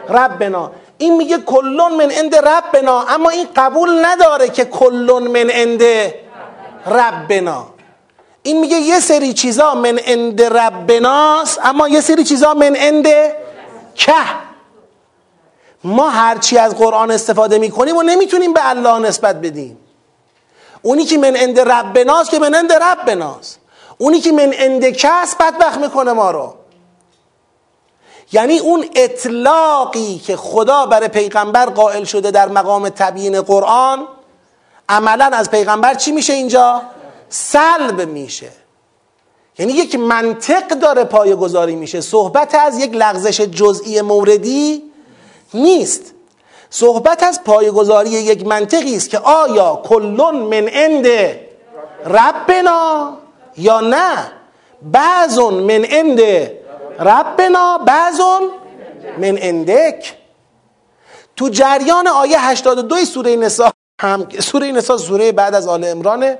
ربنا. این میگه کلون من عند ربنا اما این قبول نداره که کلون من عند ربنا. این میگه یه سری چیزا من عند ربناست اما یه سری چیزا من عند که. ما هرچی از قرآن استفاده می‌کنیم و نمی‌تونیم به الله نسبت بدیم. اونی که من عند ربناست که من عند ربناست اونی که من عند کس بدبخت می‌کنه ما رو. یعنی اون اطلاقی که خدا برای پیغمبر قائل شده در مقام تبیین قرآن عملا از پیغمبر چی میشه اینجا؟ سلب میشه. یعنی یک منطق داره پایه گذاری میشه. صحبت از یک لغزش جزئی موردی نیست. صحبت از پایگذاری یک منطقی است که آیا کلون من عند ربنا یا نه؟ بعضون من عند ربنا بعضون من عندک. تو جریان آیه 82 سوره نساء هم سوره نساء سوره بعد از آل عمرانه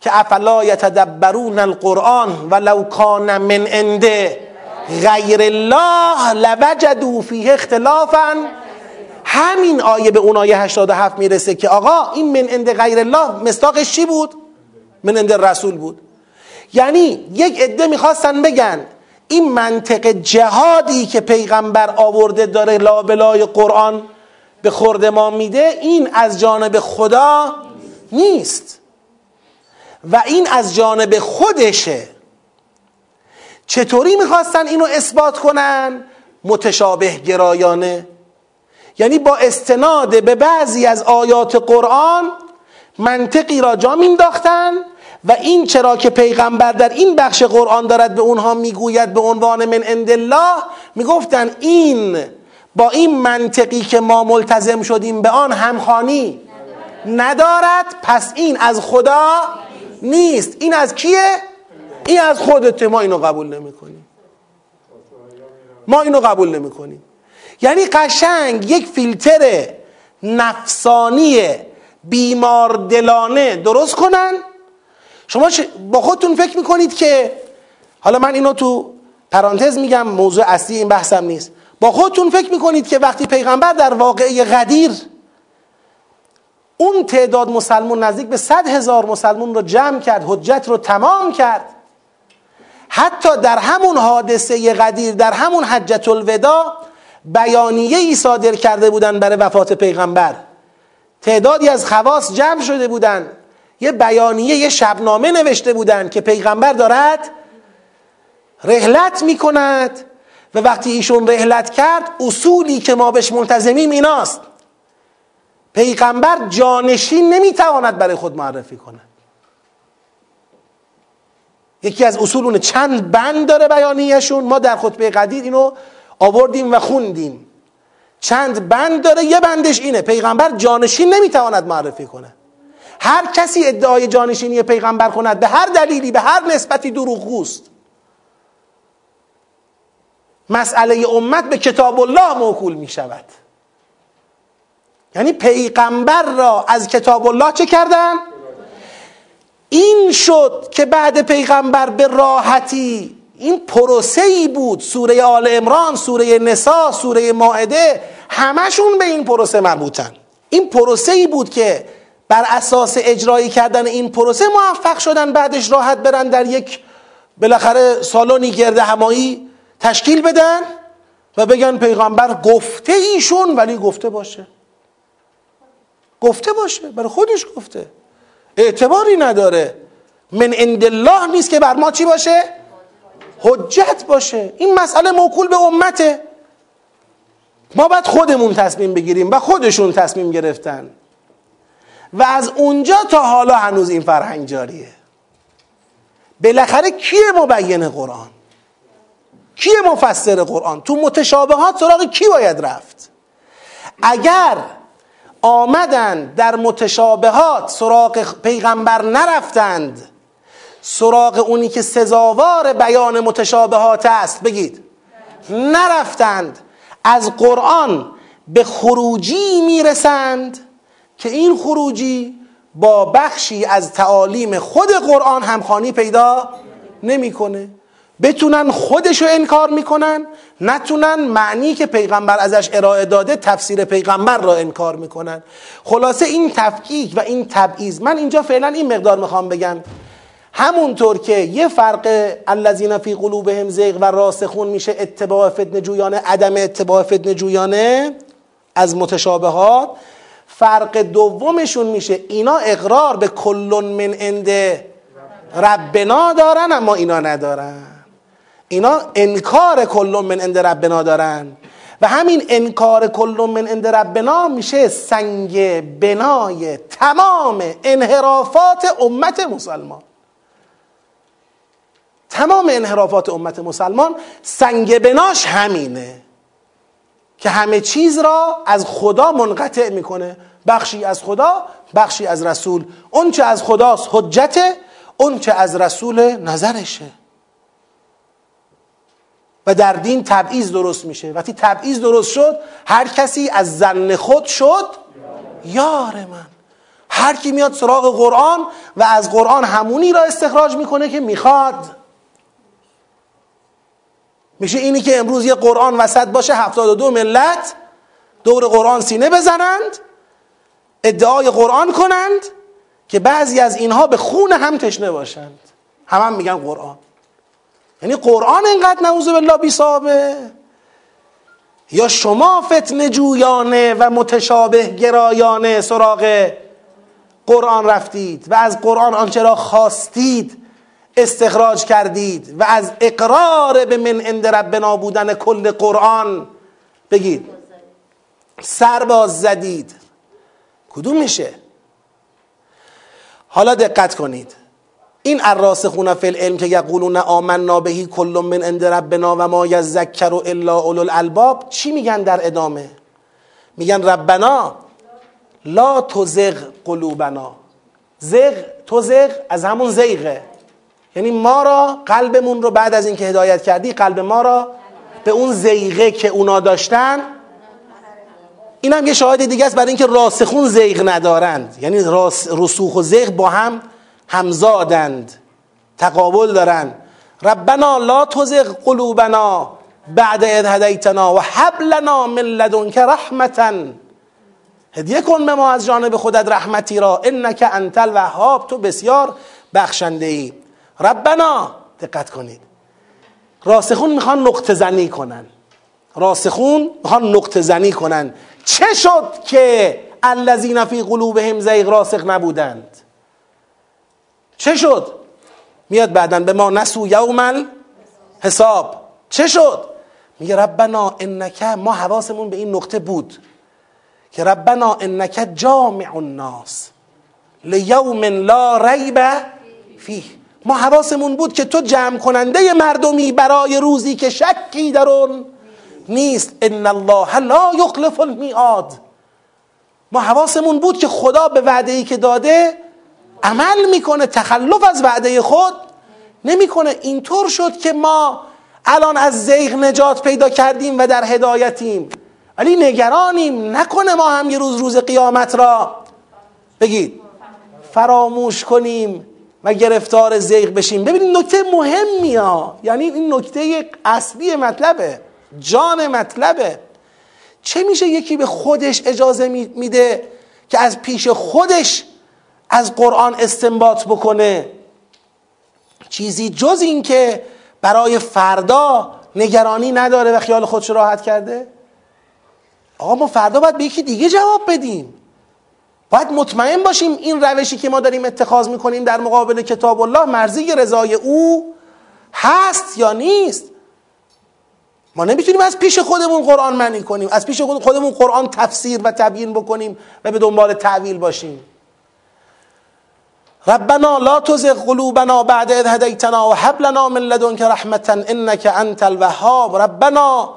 که افلا یتدبرون القرآن ولو کان من عند غیر الله لوجدوا فیه اختلافا همین آیه به اون آیه 87 می‌رسه که آقا این من عند غیر الله مستاقش چی بود؟ من عند رسول بود یعنی یک عده می‌خواستن بگن این منطق جهادی که پیغمبر آورده داره لابلای قرآن به خورد ما میده این از جانب خدا نیست. و این از جانب خودشه. چطوری می‌خواستن اینو اثبات کنن؟ متشابه گرایانه. یعنی با استناد به بعضی از آیات قرآن منطقی را جا مینداختن و این چرا که پیغمبر در این بخش قرآن دارد به اونها می‌گوید به عنوان من عند الله می‌گفتن این با این منطقی که ما ملتزم شدیم به آن همخانی ندارد پس این از خدا نیست. این از کیه؟ این از خودته ما اینو قبول نمی کنیم ما اینو قبول نمی کنیم یعنی قشنگ یک فیلتر نفسانی بیمار دلانه درست کنن. شما با خودتون فکر می‌کنید که حالا من اینو تو پرانتز میگم موضوع اصلی این بحثم نیست. با خودتون فکر می‌کنید که وقتی پیغمبر در واقعه غدیر اون تعداد مسلمون نزدیک به صد هزار مسلمون رو جمع کرد حجت رو تمام کرد حتی در همون حادثه غدیر در همون حجت الودا بیانیه ای صادر کرده بودن برای وفات پیغمبر. تعدادی از خواص جمع شده بودن. یه بیانیه یه شبنامه نوشته بودن که پیغمبر دارد رحلت می‌کند. و وقتی ایشون رحلت کرد اصولی که ما بهش منتظمیم ایناست. پیغمبر جانشین نمی‌تواند برای خود معرفی کند. یکی از اصول چند بند داره بیانیهشون. ما در خطبه قدیر اینو آوردیم و خوندیم. چند بند داره یه بندش اینه. پیغمبر جانشین نمی‌تواند معرفی کنه هر کسی ادعای جانشینی پیغمبر کند به هر دلیلی به هر نسبتی دروغگوست. مسئله امت به کتاب الله موکول می شود یعنی پیغمبر را از کتاب الله چه کردن؟ این شد که بعد پیغمبر به راحتی این پروسه ای بود سوره آل امران سوره نسا سوره ماعده همشون به این پروسه مربوطن این پروسه ای بود که بر اساس اجرایی کردن این پروسه موفق شدن بعدش راحت برن در یک بالاخره سالونی گرده همایی تشکیل بدن و بگن پیغمبر گفته ایشون ولی گفته باشه. گفته باشه. برای خودش گفته. اعتباری نداره. من عند الله نیست که بر ما چی باشه؟ حجت باشه. این مسئله موکول به امته. ما باید خودمون تصمیم بگیریم و خودشون تصمیم گرفتن. و از اونجا تا حالا هنوز این فرهنگ جاریه. بالاخره کیه مبین قرآن؟ کیه مفسر قرآن؟ تو متشابهات سراغ کی باید رفت؟ اگر آمدند در متشابهات سراغ پیغمبر نرفتند سراغ اونی که سزاوار بیان متشابهات است بگید نرفتند از قرآن به خروجی می‌رسند که این خروجی با بخشی از تعالیم خود قرآن همخانی پیدا نمی‌کنه. بتونن خودشو انکار می‌کنن نتونن معنی که پیغمبر ازش ارائه داده تفسیر پیغمبر را انکار می‌کنن. خلاصه این تفکیک و این تبعیض من اینجا فعلا این مقدار می‌خوام بگم. همونطور که یه فرق الذین فی قلوبهم زیغ و راسخون میشه اتباع فتن جویانه عدم اتباع فتن جویانه از متشابهات فرق دومشون میشه. اینا اقرار به کلون من عند ربنا دارن اما اینا ندارن. اینا انکار کلون من عند ربنا دارن. و همین انکار کلون من عند ربنا میشه سنگ بنای تمام انحرافات امت مسلمان. تمام انحرافات امت مسلمان سنگ بناش همینه که همه چیز را از خدا منقطع می‌کنه. بخشی از خدا بخشی از رسول. اون چه از خداست حجته اون چه از رسول نظرشه. و در دین تبعیض درست میشه. وقتی تبعیض درست شد هر کسی از زن خود شد یار من. هر کی میاد سراغ قرآن و از قرآن همونی را استخراج می‌کنه که می‌خواد. میشه اینی که امروز یه قرآن وسط باشه هفتاد و دو ملت دور قرآن سینه بزنند ادعای قرآن کنند که بعضی از اینها به خون هم تشنه باشند. هم هم میگن قرآن. یعنی قرآن اینقدر نعوذ بالله بی صاحبه یا شما فتن جویانه و متشابه گرایانه سراغ قرآن رفتید و از قرآن آنچه را خواستید استخراج کردید و از اقرار به من عند ربنا بودن کل قرآن بگید. سر باز زدید. کدوم میشه؟ حالا دقت کنید. این الراسخون فی العلم که یقولون آمنا بهی کل من عند ربنا و ما یذکر الا اولو الالباب چی میگن در ادامه؟ میگن ربنا لا تزغ قلوبنا. زغ تزغ از همون زیغه. یعنی ما را قلبمون رو بعد از اینکه هدایت کردی قلب ما را به اون زیغه که اونا داشتن. این هم یه شاهد دیگه است برای اینکه راسخون زیغ ندارند. یعنی راس رسوخ و زیغ با هم همزادند. تقابل دارن. ربنا لا تزغ قلوبنا بعد اذ هدیتنا و حب لنا من لدنک رحمتا. هدیه کن به ما از جانب خودت رحمتی را. انک انت الوهاب تو بسیار بخشنده ای ربنا دقت کنید. راسخون می‌خوان نقطه زنی کنن. راسخون می‌خوان نقطه زنی کنن. چه شد که الذین فی قلوبهم زیغ راسخ نبودند؟ چه شد؟ میاد بعدا به ما نسو یوم حساب. چه شد؟ میگه ربنا انک ما حواسمون به این نقطه بود که ربنا انک جامع الناس لیوم لا ریب فیه. ما حواسمون بود که تو جمع کننده مردمی برای روزی که شکی در اون نیست. ان الله لا یخلف المیعاد. ما حواسمون بود که خدا به وعده ای که داده عمل می‌کنه تخلف از وعده خود نمی‌کنه. اینطور شد که ما الان از زیغ نجات پیدا کردیم و در هدایتیم. ولی نگرانیم. نکنه ما هم یه روز روز قیامت را بگید. فراموش کنیم و گرفتار زیغ بشیم. ببینید نکته مهمی ها. یعنی این نکته اصلی مطلبه. جان مطلبه. چه میشه یکی به خودش اجازه میده که از پیش خودش از قرآن استنباط بکنه. چیزی جز این که برای فردا نگرانی نداره و خیال خودش راحت کرده؟ آقا ما فردا باید به یکی دیگه جواب بدیم. باید مطمئن باشیم این روشی که ما داریم اتخاذ می‌کنیم در مقابل کتاب الله مرزی رضای او هست یا نیست؟ ما نمی‌تونیم از پیش خودمون قرآن معنی کنیم از پیش خودمون قرآن تفسیر و تبیین بکنیم و به دنبال تعویل باشیم. ربنا لا تزغ قلوبنا بعد اذ هديتنا وهب لنا من لدنك رحمة انك انت الوهاب. ربنا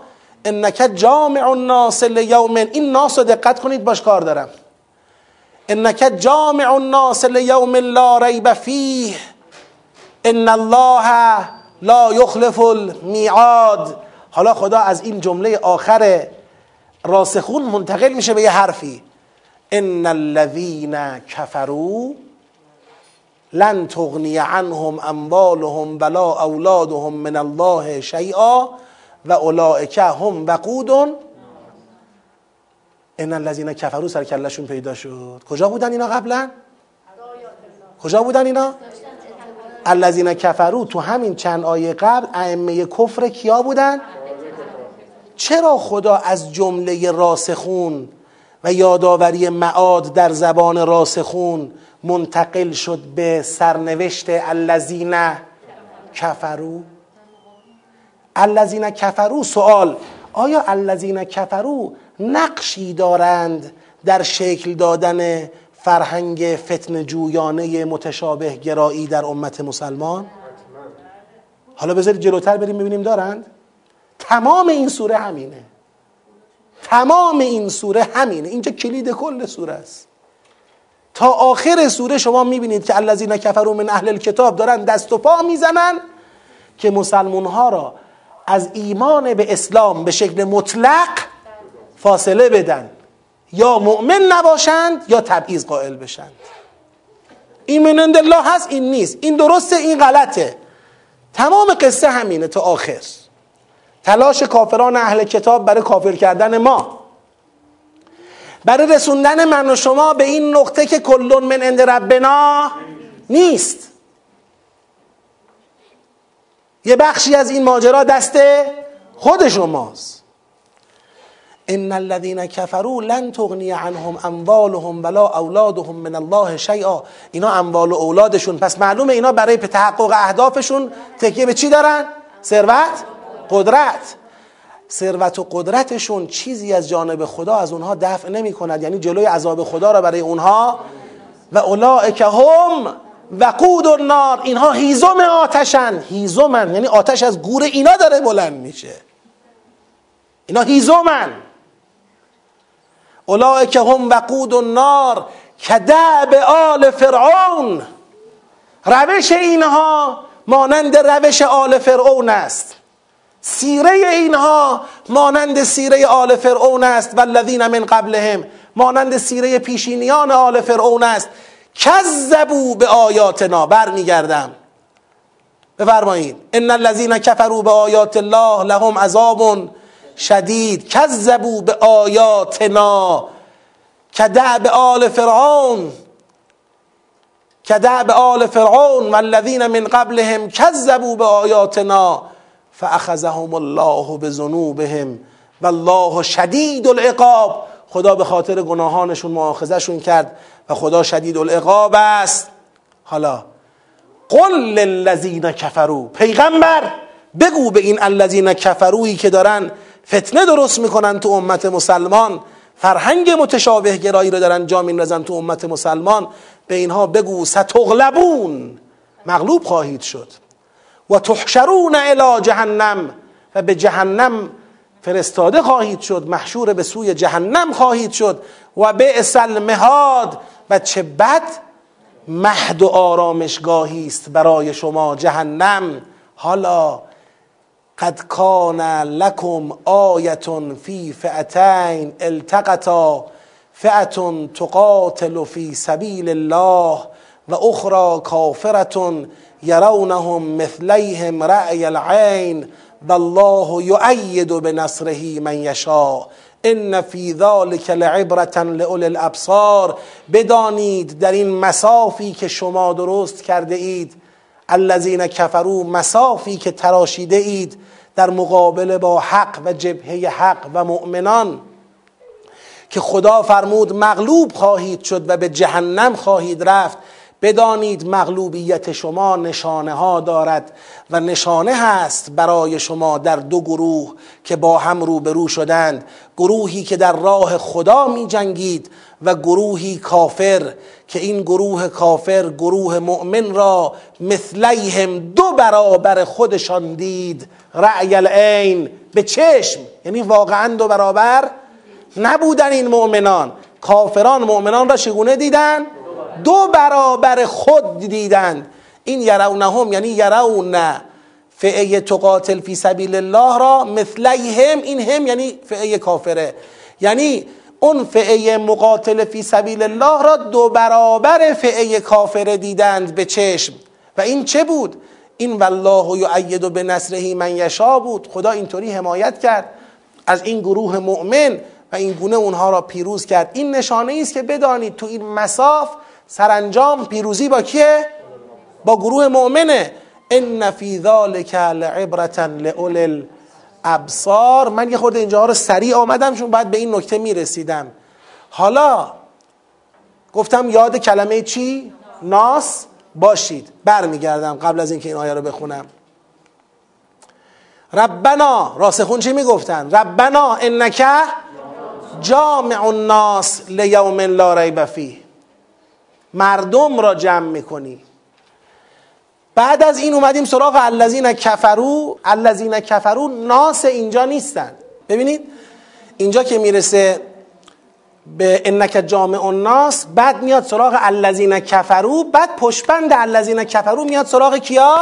انك جامع الناس لیوم این ناس رو دقت کنید باش کار دارم. انك جامع الناس لیوم لا ریب فیه ان الله لا یخلف المیعاد حالا خدا از این جمله آخر راسخون منتقل میشه به یه حرفی. ان الذين كفروا لن تغنی عنهم اموالهم ولا اولادهم من الله شیئا و اولئک هم وقود ان الذین کفروا سر پیدا شد. کجا بودن اینا قبلا؟ کجا بودن اینا؟ الذین کفروا تو همین چند آیه قبل ائمه کفر کیا بودن؟ چرا خدا از جمله راسخون و یادآوری معاد در زبان راسخون منتقل شد به سرنوشت الذین کفرو الذین کفرو سوال آیا الذین کفرو نقشی دارند در شکل دادن فرهنگ فتن جویانه متشابه گرایی در امت مسلمان؟ حالا بذارید جلوتر بریم ببینیم دارند؟ تمام این سوره همینه. تمام این سوره همینه. اینجا کلید کل سوره است. تا آخر سوره شما می‌بینید که الذین کفروا من اهل الکتاب دارن دست و پا می‌زنن که مسلمون ها را از ایمان به اسلام به شکل مطلق فاصله بدن. یا مؤمن نباشند یا تبعیض قائل بشند. این من الله هست این نیست. این درسته این غلطه. تمام قصه همینه تا آخر. تلاش کافران اهل کتاب برای کافر کردن ما. برای رسوندن من و شما به این نقطه که کلون من عند ربنا نیست. یه بخشی از این ماجرا دست خود شماست. ان الذين كفروا لن تغني عنهم اموالهم ولا اولادهم من الله شيئا. اینا اموال و اولادشون. پس معلومه اینا برای تحقق اهدافشون تکیه به چی دارن؟ ثروت قدرت. ثروت و قدرتشون چیزی از جانب خدا از اونها دفع نمی کند یعنی جلوی عذاب خدا را برای اونها. و اولئک هم وقود النار. اینها هیزم آتشن. هیزمن. یعنی آتش از گور اینا داره بلند میشه. اینا هیزمن. اولئک هم وقود النار. کدعب آل فرعون. روش اینها مانند روش آل فرعون است. سیره اینها مانند سیره آل فرعون است والذین من قبلهم. مانند سیره پیشینیان آل فرعون است. کذبوا به آیاتنا برمیگردم. بفرمایید. ان الذین کفروا به آیات الله لهم عذاب شدید. کذبوا به آیاتنا. کدعب آل فرعون. کدعب آل فرعون والذین من قبلهم کذبوا به آیاتنا. فاخذهم الله بذنوبهم والله شدید العقاب. خدا به خاطر گناهانشون مؤاخذهشون کرد و خدا شدید العقاب است. حالا قل للذین کفروا. پیغمبر بگو به این الذین کفرویی که دارن فتنه درست می‌کنن تو امت مسلمان. فرهنگ متشابه گرایی رو دارن جا میندازن تو امت مسلمان. به اینها بگو ستغلبون. مغلوب خواهید شد. و تحشرون الى جهنم و به جهنم فرستاده خواهید شد محشور به سوی جهنم خواهید شد. و به المهاد و چه بد؟ مهد و آرامشگاهی است برای شما جهنم. حالا قد کان لکم آیة فی فئتین التقطا فئة تقاتل فی سبیل الله و اخرى کافرة یرونهم مثلیهم رأی العین والله یؤید بنصره من یشاء. ان فی ذلک لعبرة لأولی الابصار. بدانید در این مسافی که شما درست کرده اید الذین کفروا مسافی که تراشیده اید در مقابله با حق و جبهه حق و مؤمنان که خدا فرمود مغلوب خواهید شد و به جهنم خواهید رفت. بدانید مغلوبیت شما نشانه ها دارد و نشانه هست برای شما در دو گروه که با هم روبرو شدند. گروهی که در راه خدا می جنگید و گروهی کافر که این گروه کافر گروه مؤمن را مثلیهم دو برابر خودشان دید. رأی العین به چشم یعنی واقعا دو برابر نبودن این مؤمنان. کافران مؤمنان را چگونه دیدن؟ دو برابر خود دیدند این یرونهم یعنی یرون فعه تقاتل فی سبیل الله را مثلیهم این هم یعنی فعه کافره. یعنی اون فعه مقاتل فی سبیل الله را دو برابر فعه کافره دیدند به چشم. و این چه بود؟ این والله یعید به نصره من یشا بود. خدا اینطوری حمایت کرد از این گروه مؤمن و این گونه اونها را پیروز کرد. این نشانه است که بدانید تو این مساف سرانجام پیروزی با کیه؟ با گروه مؤمنه. ان فی ذلک لعبرة لاولی الابصار. من یه خورده اینجا رو سریع آمدم چون باید به این نکته می‌رسیدم. حالا گفتم یاد کلمه چی؟ ناس. باشید. برمیگردم قبل از اینکه این آیه رو بخونم. ربنا راسخون چی می‌گفتن؟ ربنا انک جامع الناس لیوم لا ریب فیه. مردم را جمع می‌کنی. بعد از این اومدیم سراغ الذین کفرو الذین کفرو ناس اینجا نیستند ببینید اینجا که می‌رسه به انک جامع الناس بعد میاد سراغ الذین کفرو بعد پشبند الذین کفرو میاد سراغ کیا؟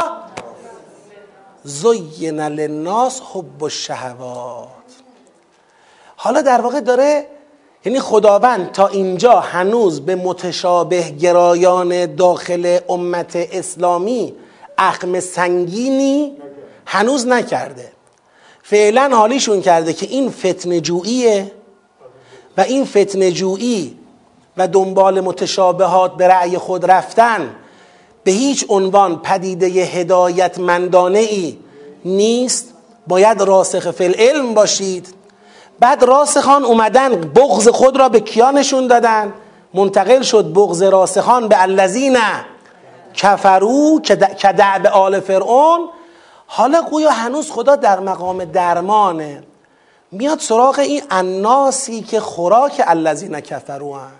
زین للناس حب الشهوات. حالا در واقع داره یعنی خداوند تا اینجا هنوز به متشابه گرایان داخل امت اسلامی اخم سنگینی هنوز نکرده. فعلا حالیشون کرده که این فتن جوییه و این فتن جویی و دنبال متشابهات به رأی خود رفتن به هیچ عنوان پدیده هدایت مندانه ای نیست. باید راسخ فی العلم باشید. بعد راسخان اومدن بغض خود را به کیا نشون دادن؟ منتقل شد بغض راسخان به الذین کفرو که دعب آل فرعون. حالا گویا هنوز خدا در مقام درمانه. میاد سراغ این اناسی که خوراک الذین کفرو هن.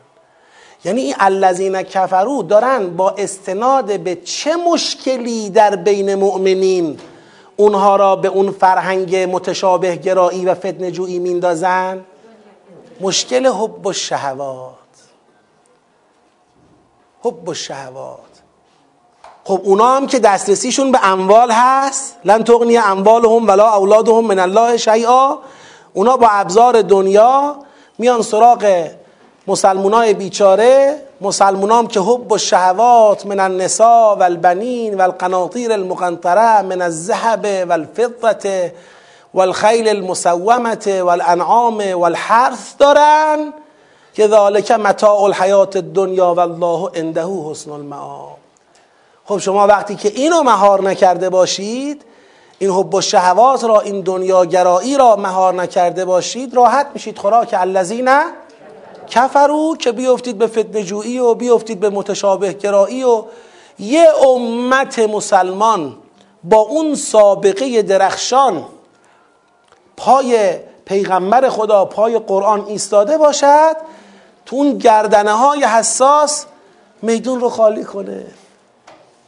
یعنی این الذین کفرو دارن با استناد به چه مشکلی در بین مؤمنین اونها را به اون فرهنگ متشابه گرایی و فتنه جویی میندازن؟ مشکل حب و شهوات. حب و شهوات. خب اونا هم که دسترسیشون به اموال هست لن تغنی اموالهم ولا اولادهم من الله شیئا. اونا با ابزار دنیا میان سراغ مسلمانای بیچاره مسلمانام که حب و شهوات من النساء و البنین المقنطره من الذهب و الفضة و الخیل المسومة و الانعام و الحرث دارن که ذالک متاع الحیات الدنیا و الله عنده حسن المعاب خب شما وقتی که اینو مهار نکرده باشید این حب و شهوات را این دنیاگرایی را مهار نکرده باشید راحت میشید خوراک الذین کفرو که بیفتید به فتنه جویی و بیفتید به متشابه گرایی و یه امت مسلمان با اون سابقه درخشان پای پیغمبر خدا پای قرآن ایستاده باشد تو اون گردنه های حساس میدون رو خالی کنه.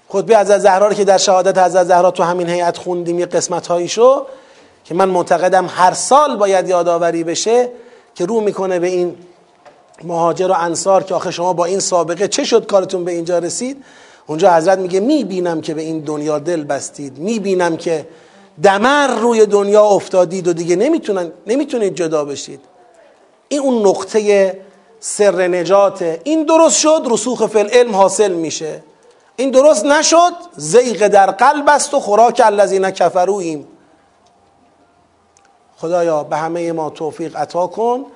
خطبه از زهرا که در شهادت از زهرا تو همین هیئت خوندیم یه قسمت هاییشو که من معتقدم هر سال باید یادآوری بشه که رو می‌کنه به این مهاجر و انصار که آخه شما با این سابقه چه شد کارتون به اینجا رسید؟ اونجا حضرت میگه می‌بینم که به این دنیا دل بستید. می‌بینم که دمر روی دنیا افتادید و دیگه نمی‌تونن نمی‌تونید جدا بشید. این اون نقطه سر نجاته این درست شد رسوخ فی علم حاصل میشه. این درست نشد زیغ در قلب است و خوراک الذین کفرویم خدایا به همه ما توفیق عطا کن.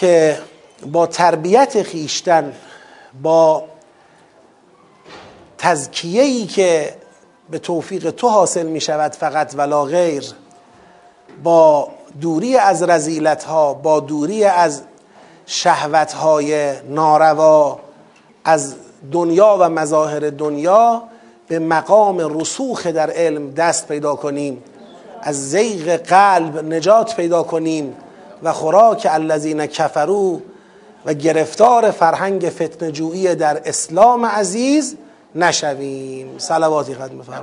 که با تربیت خیشتن با تزکیه‌ای که به توفیق تو حاصل می شود فقط ولا غیر با دوری از رزیلت ها با دوری از شهوت های ناروا از دنیا و مظاهر دنیا به مقام رسوخ در علم دست پیدا کنیم از زیغ قلب نجات پیدا کنیم. و خوراک الذین کفرو و گرفتار فرهنگ فتنجویی در اسلام عزیز نشویم. صلواتی خدمت فرما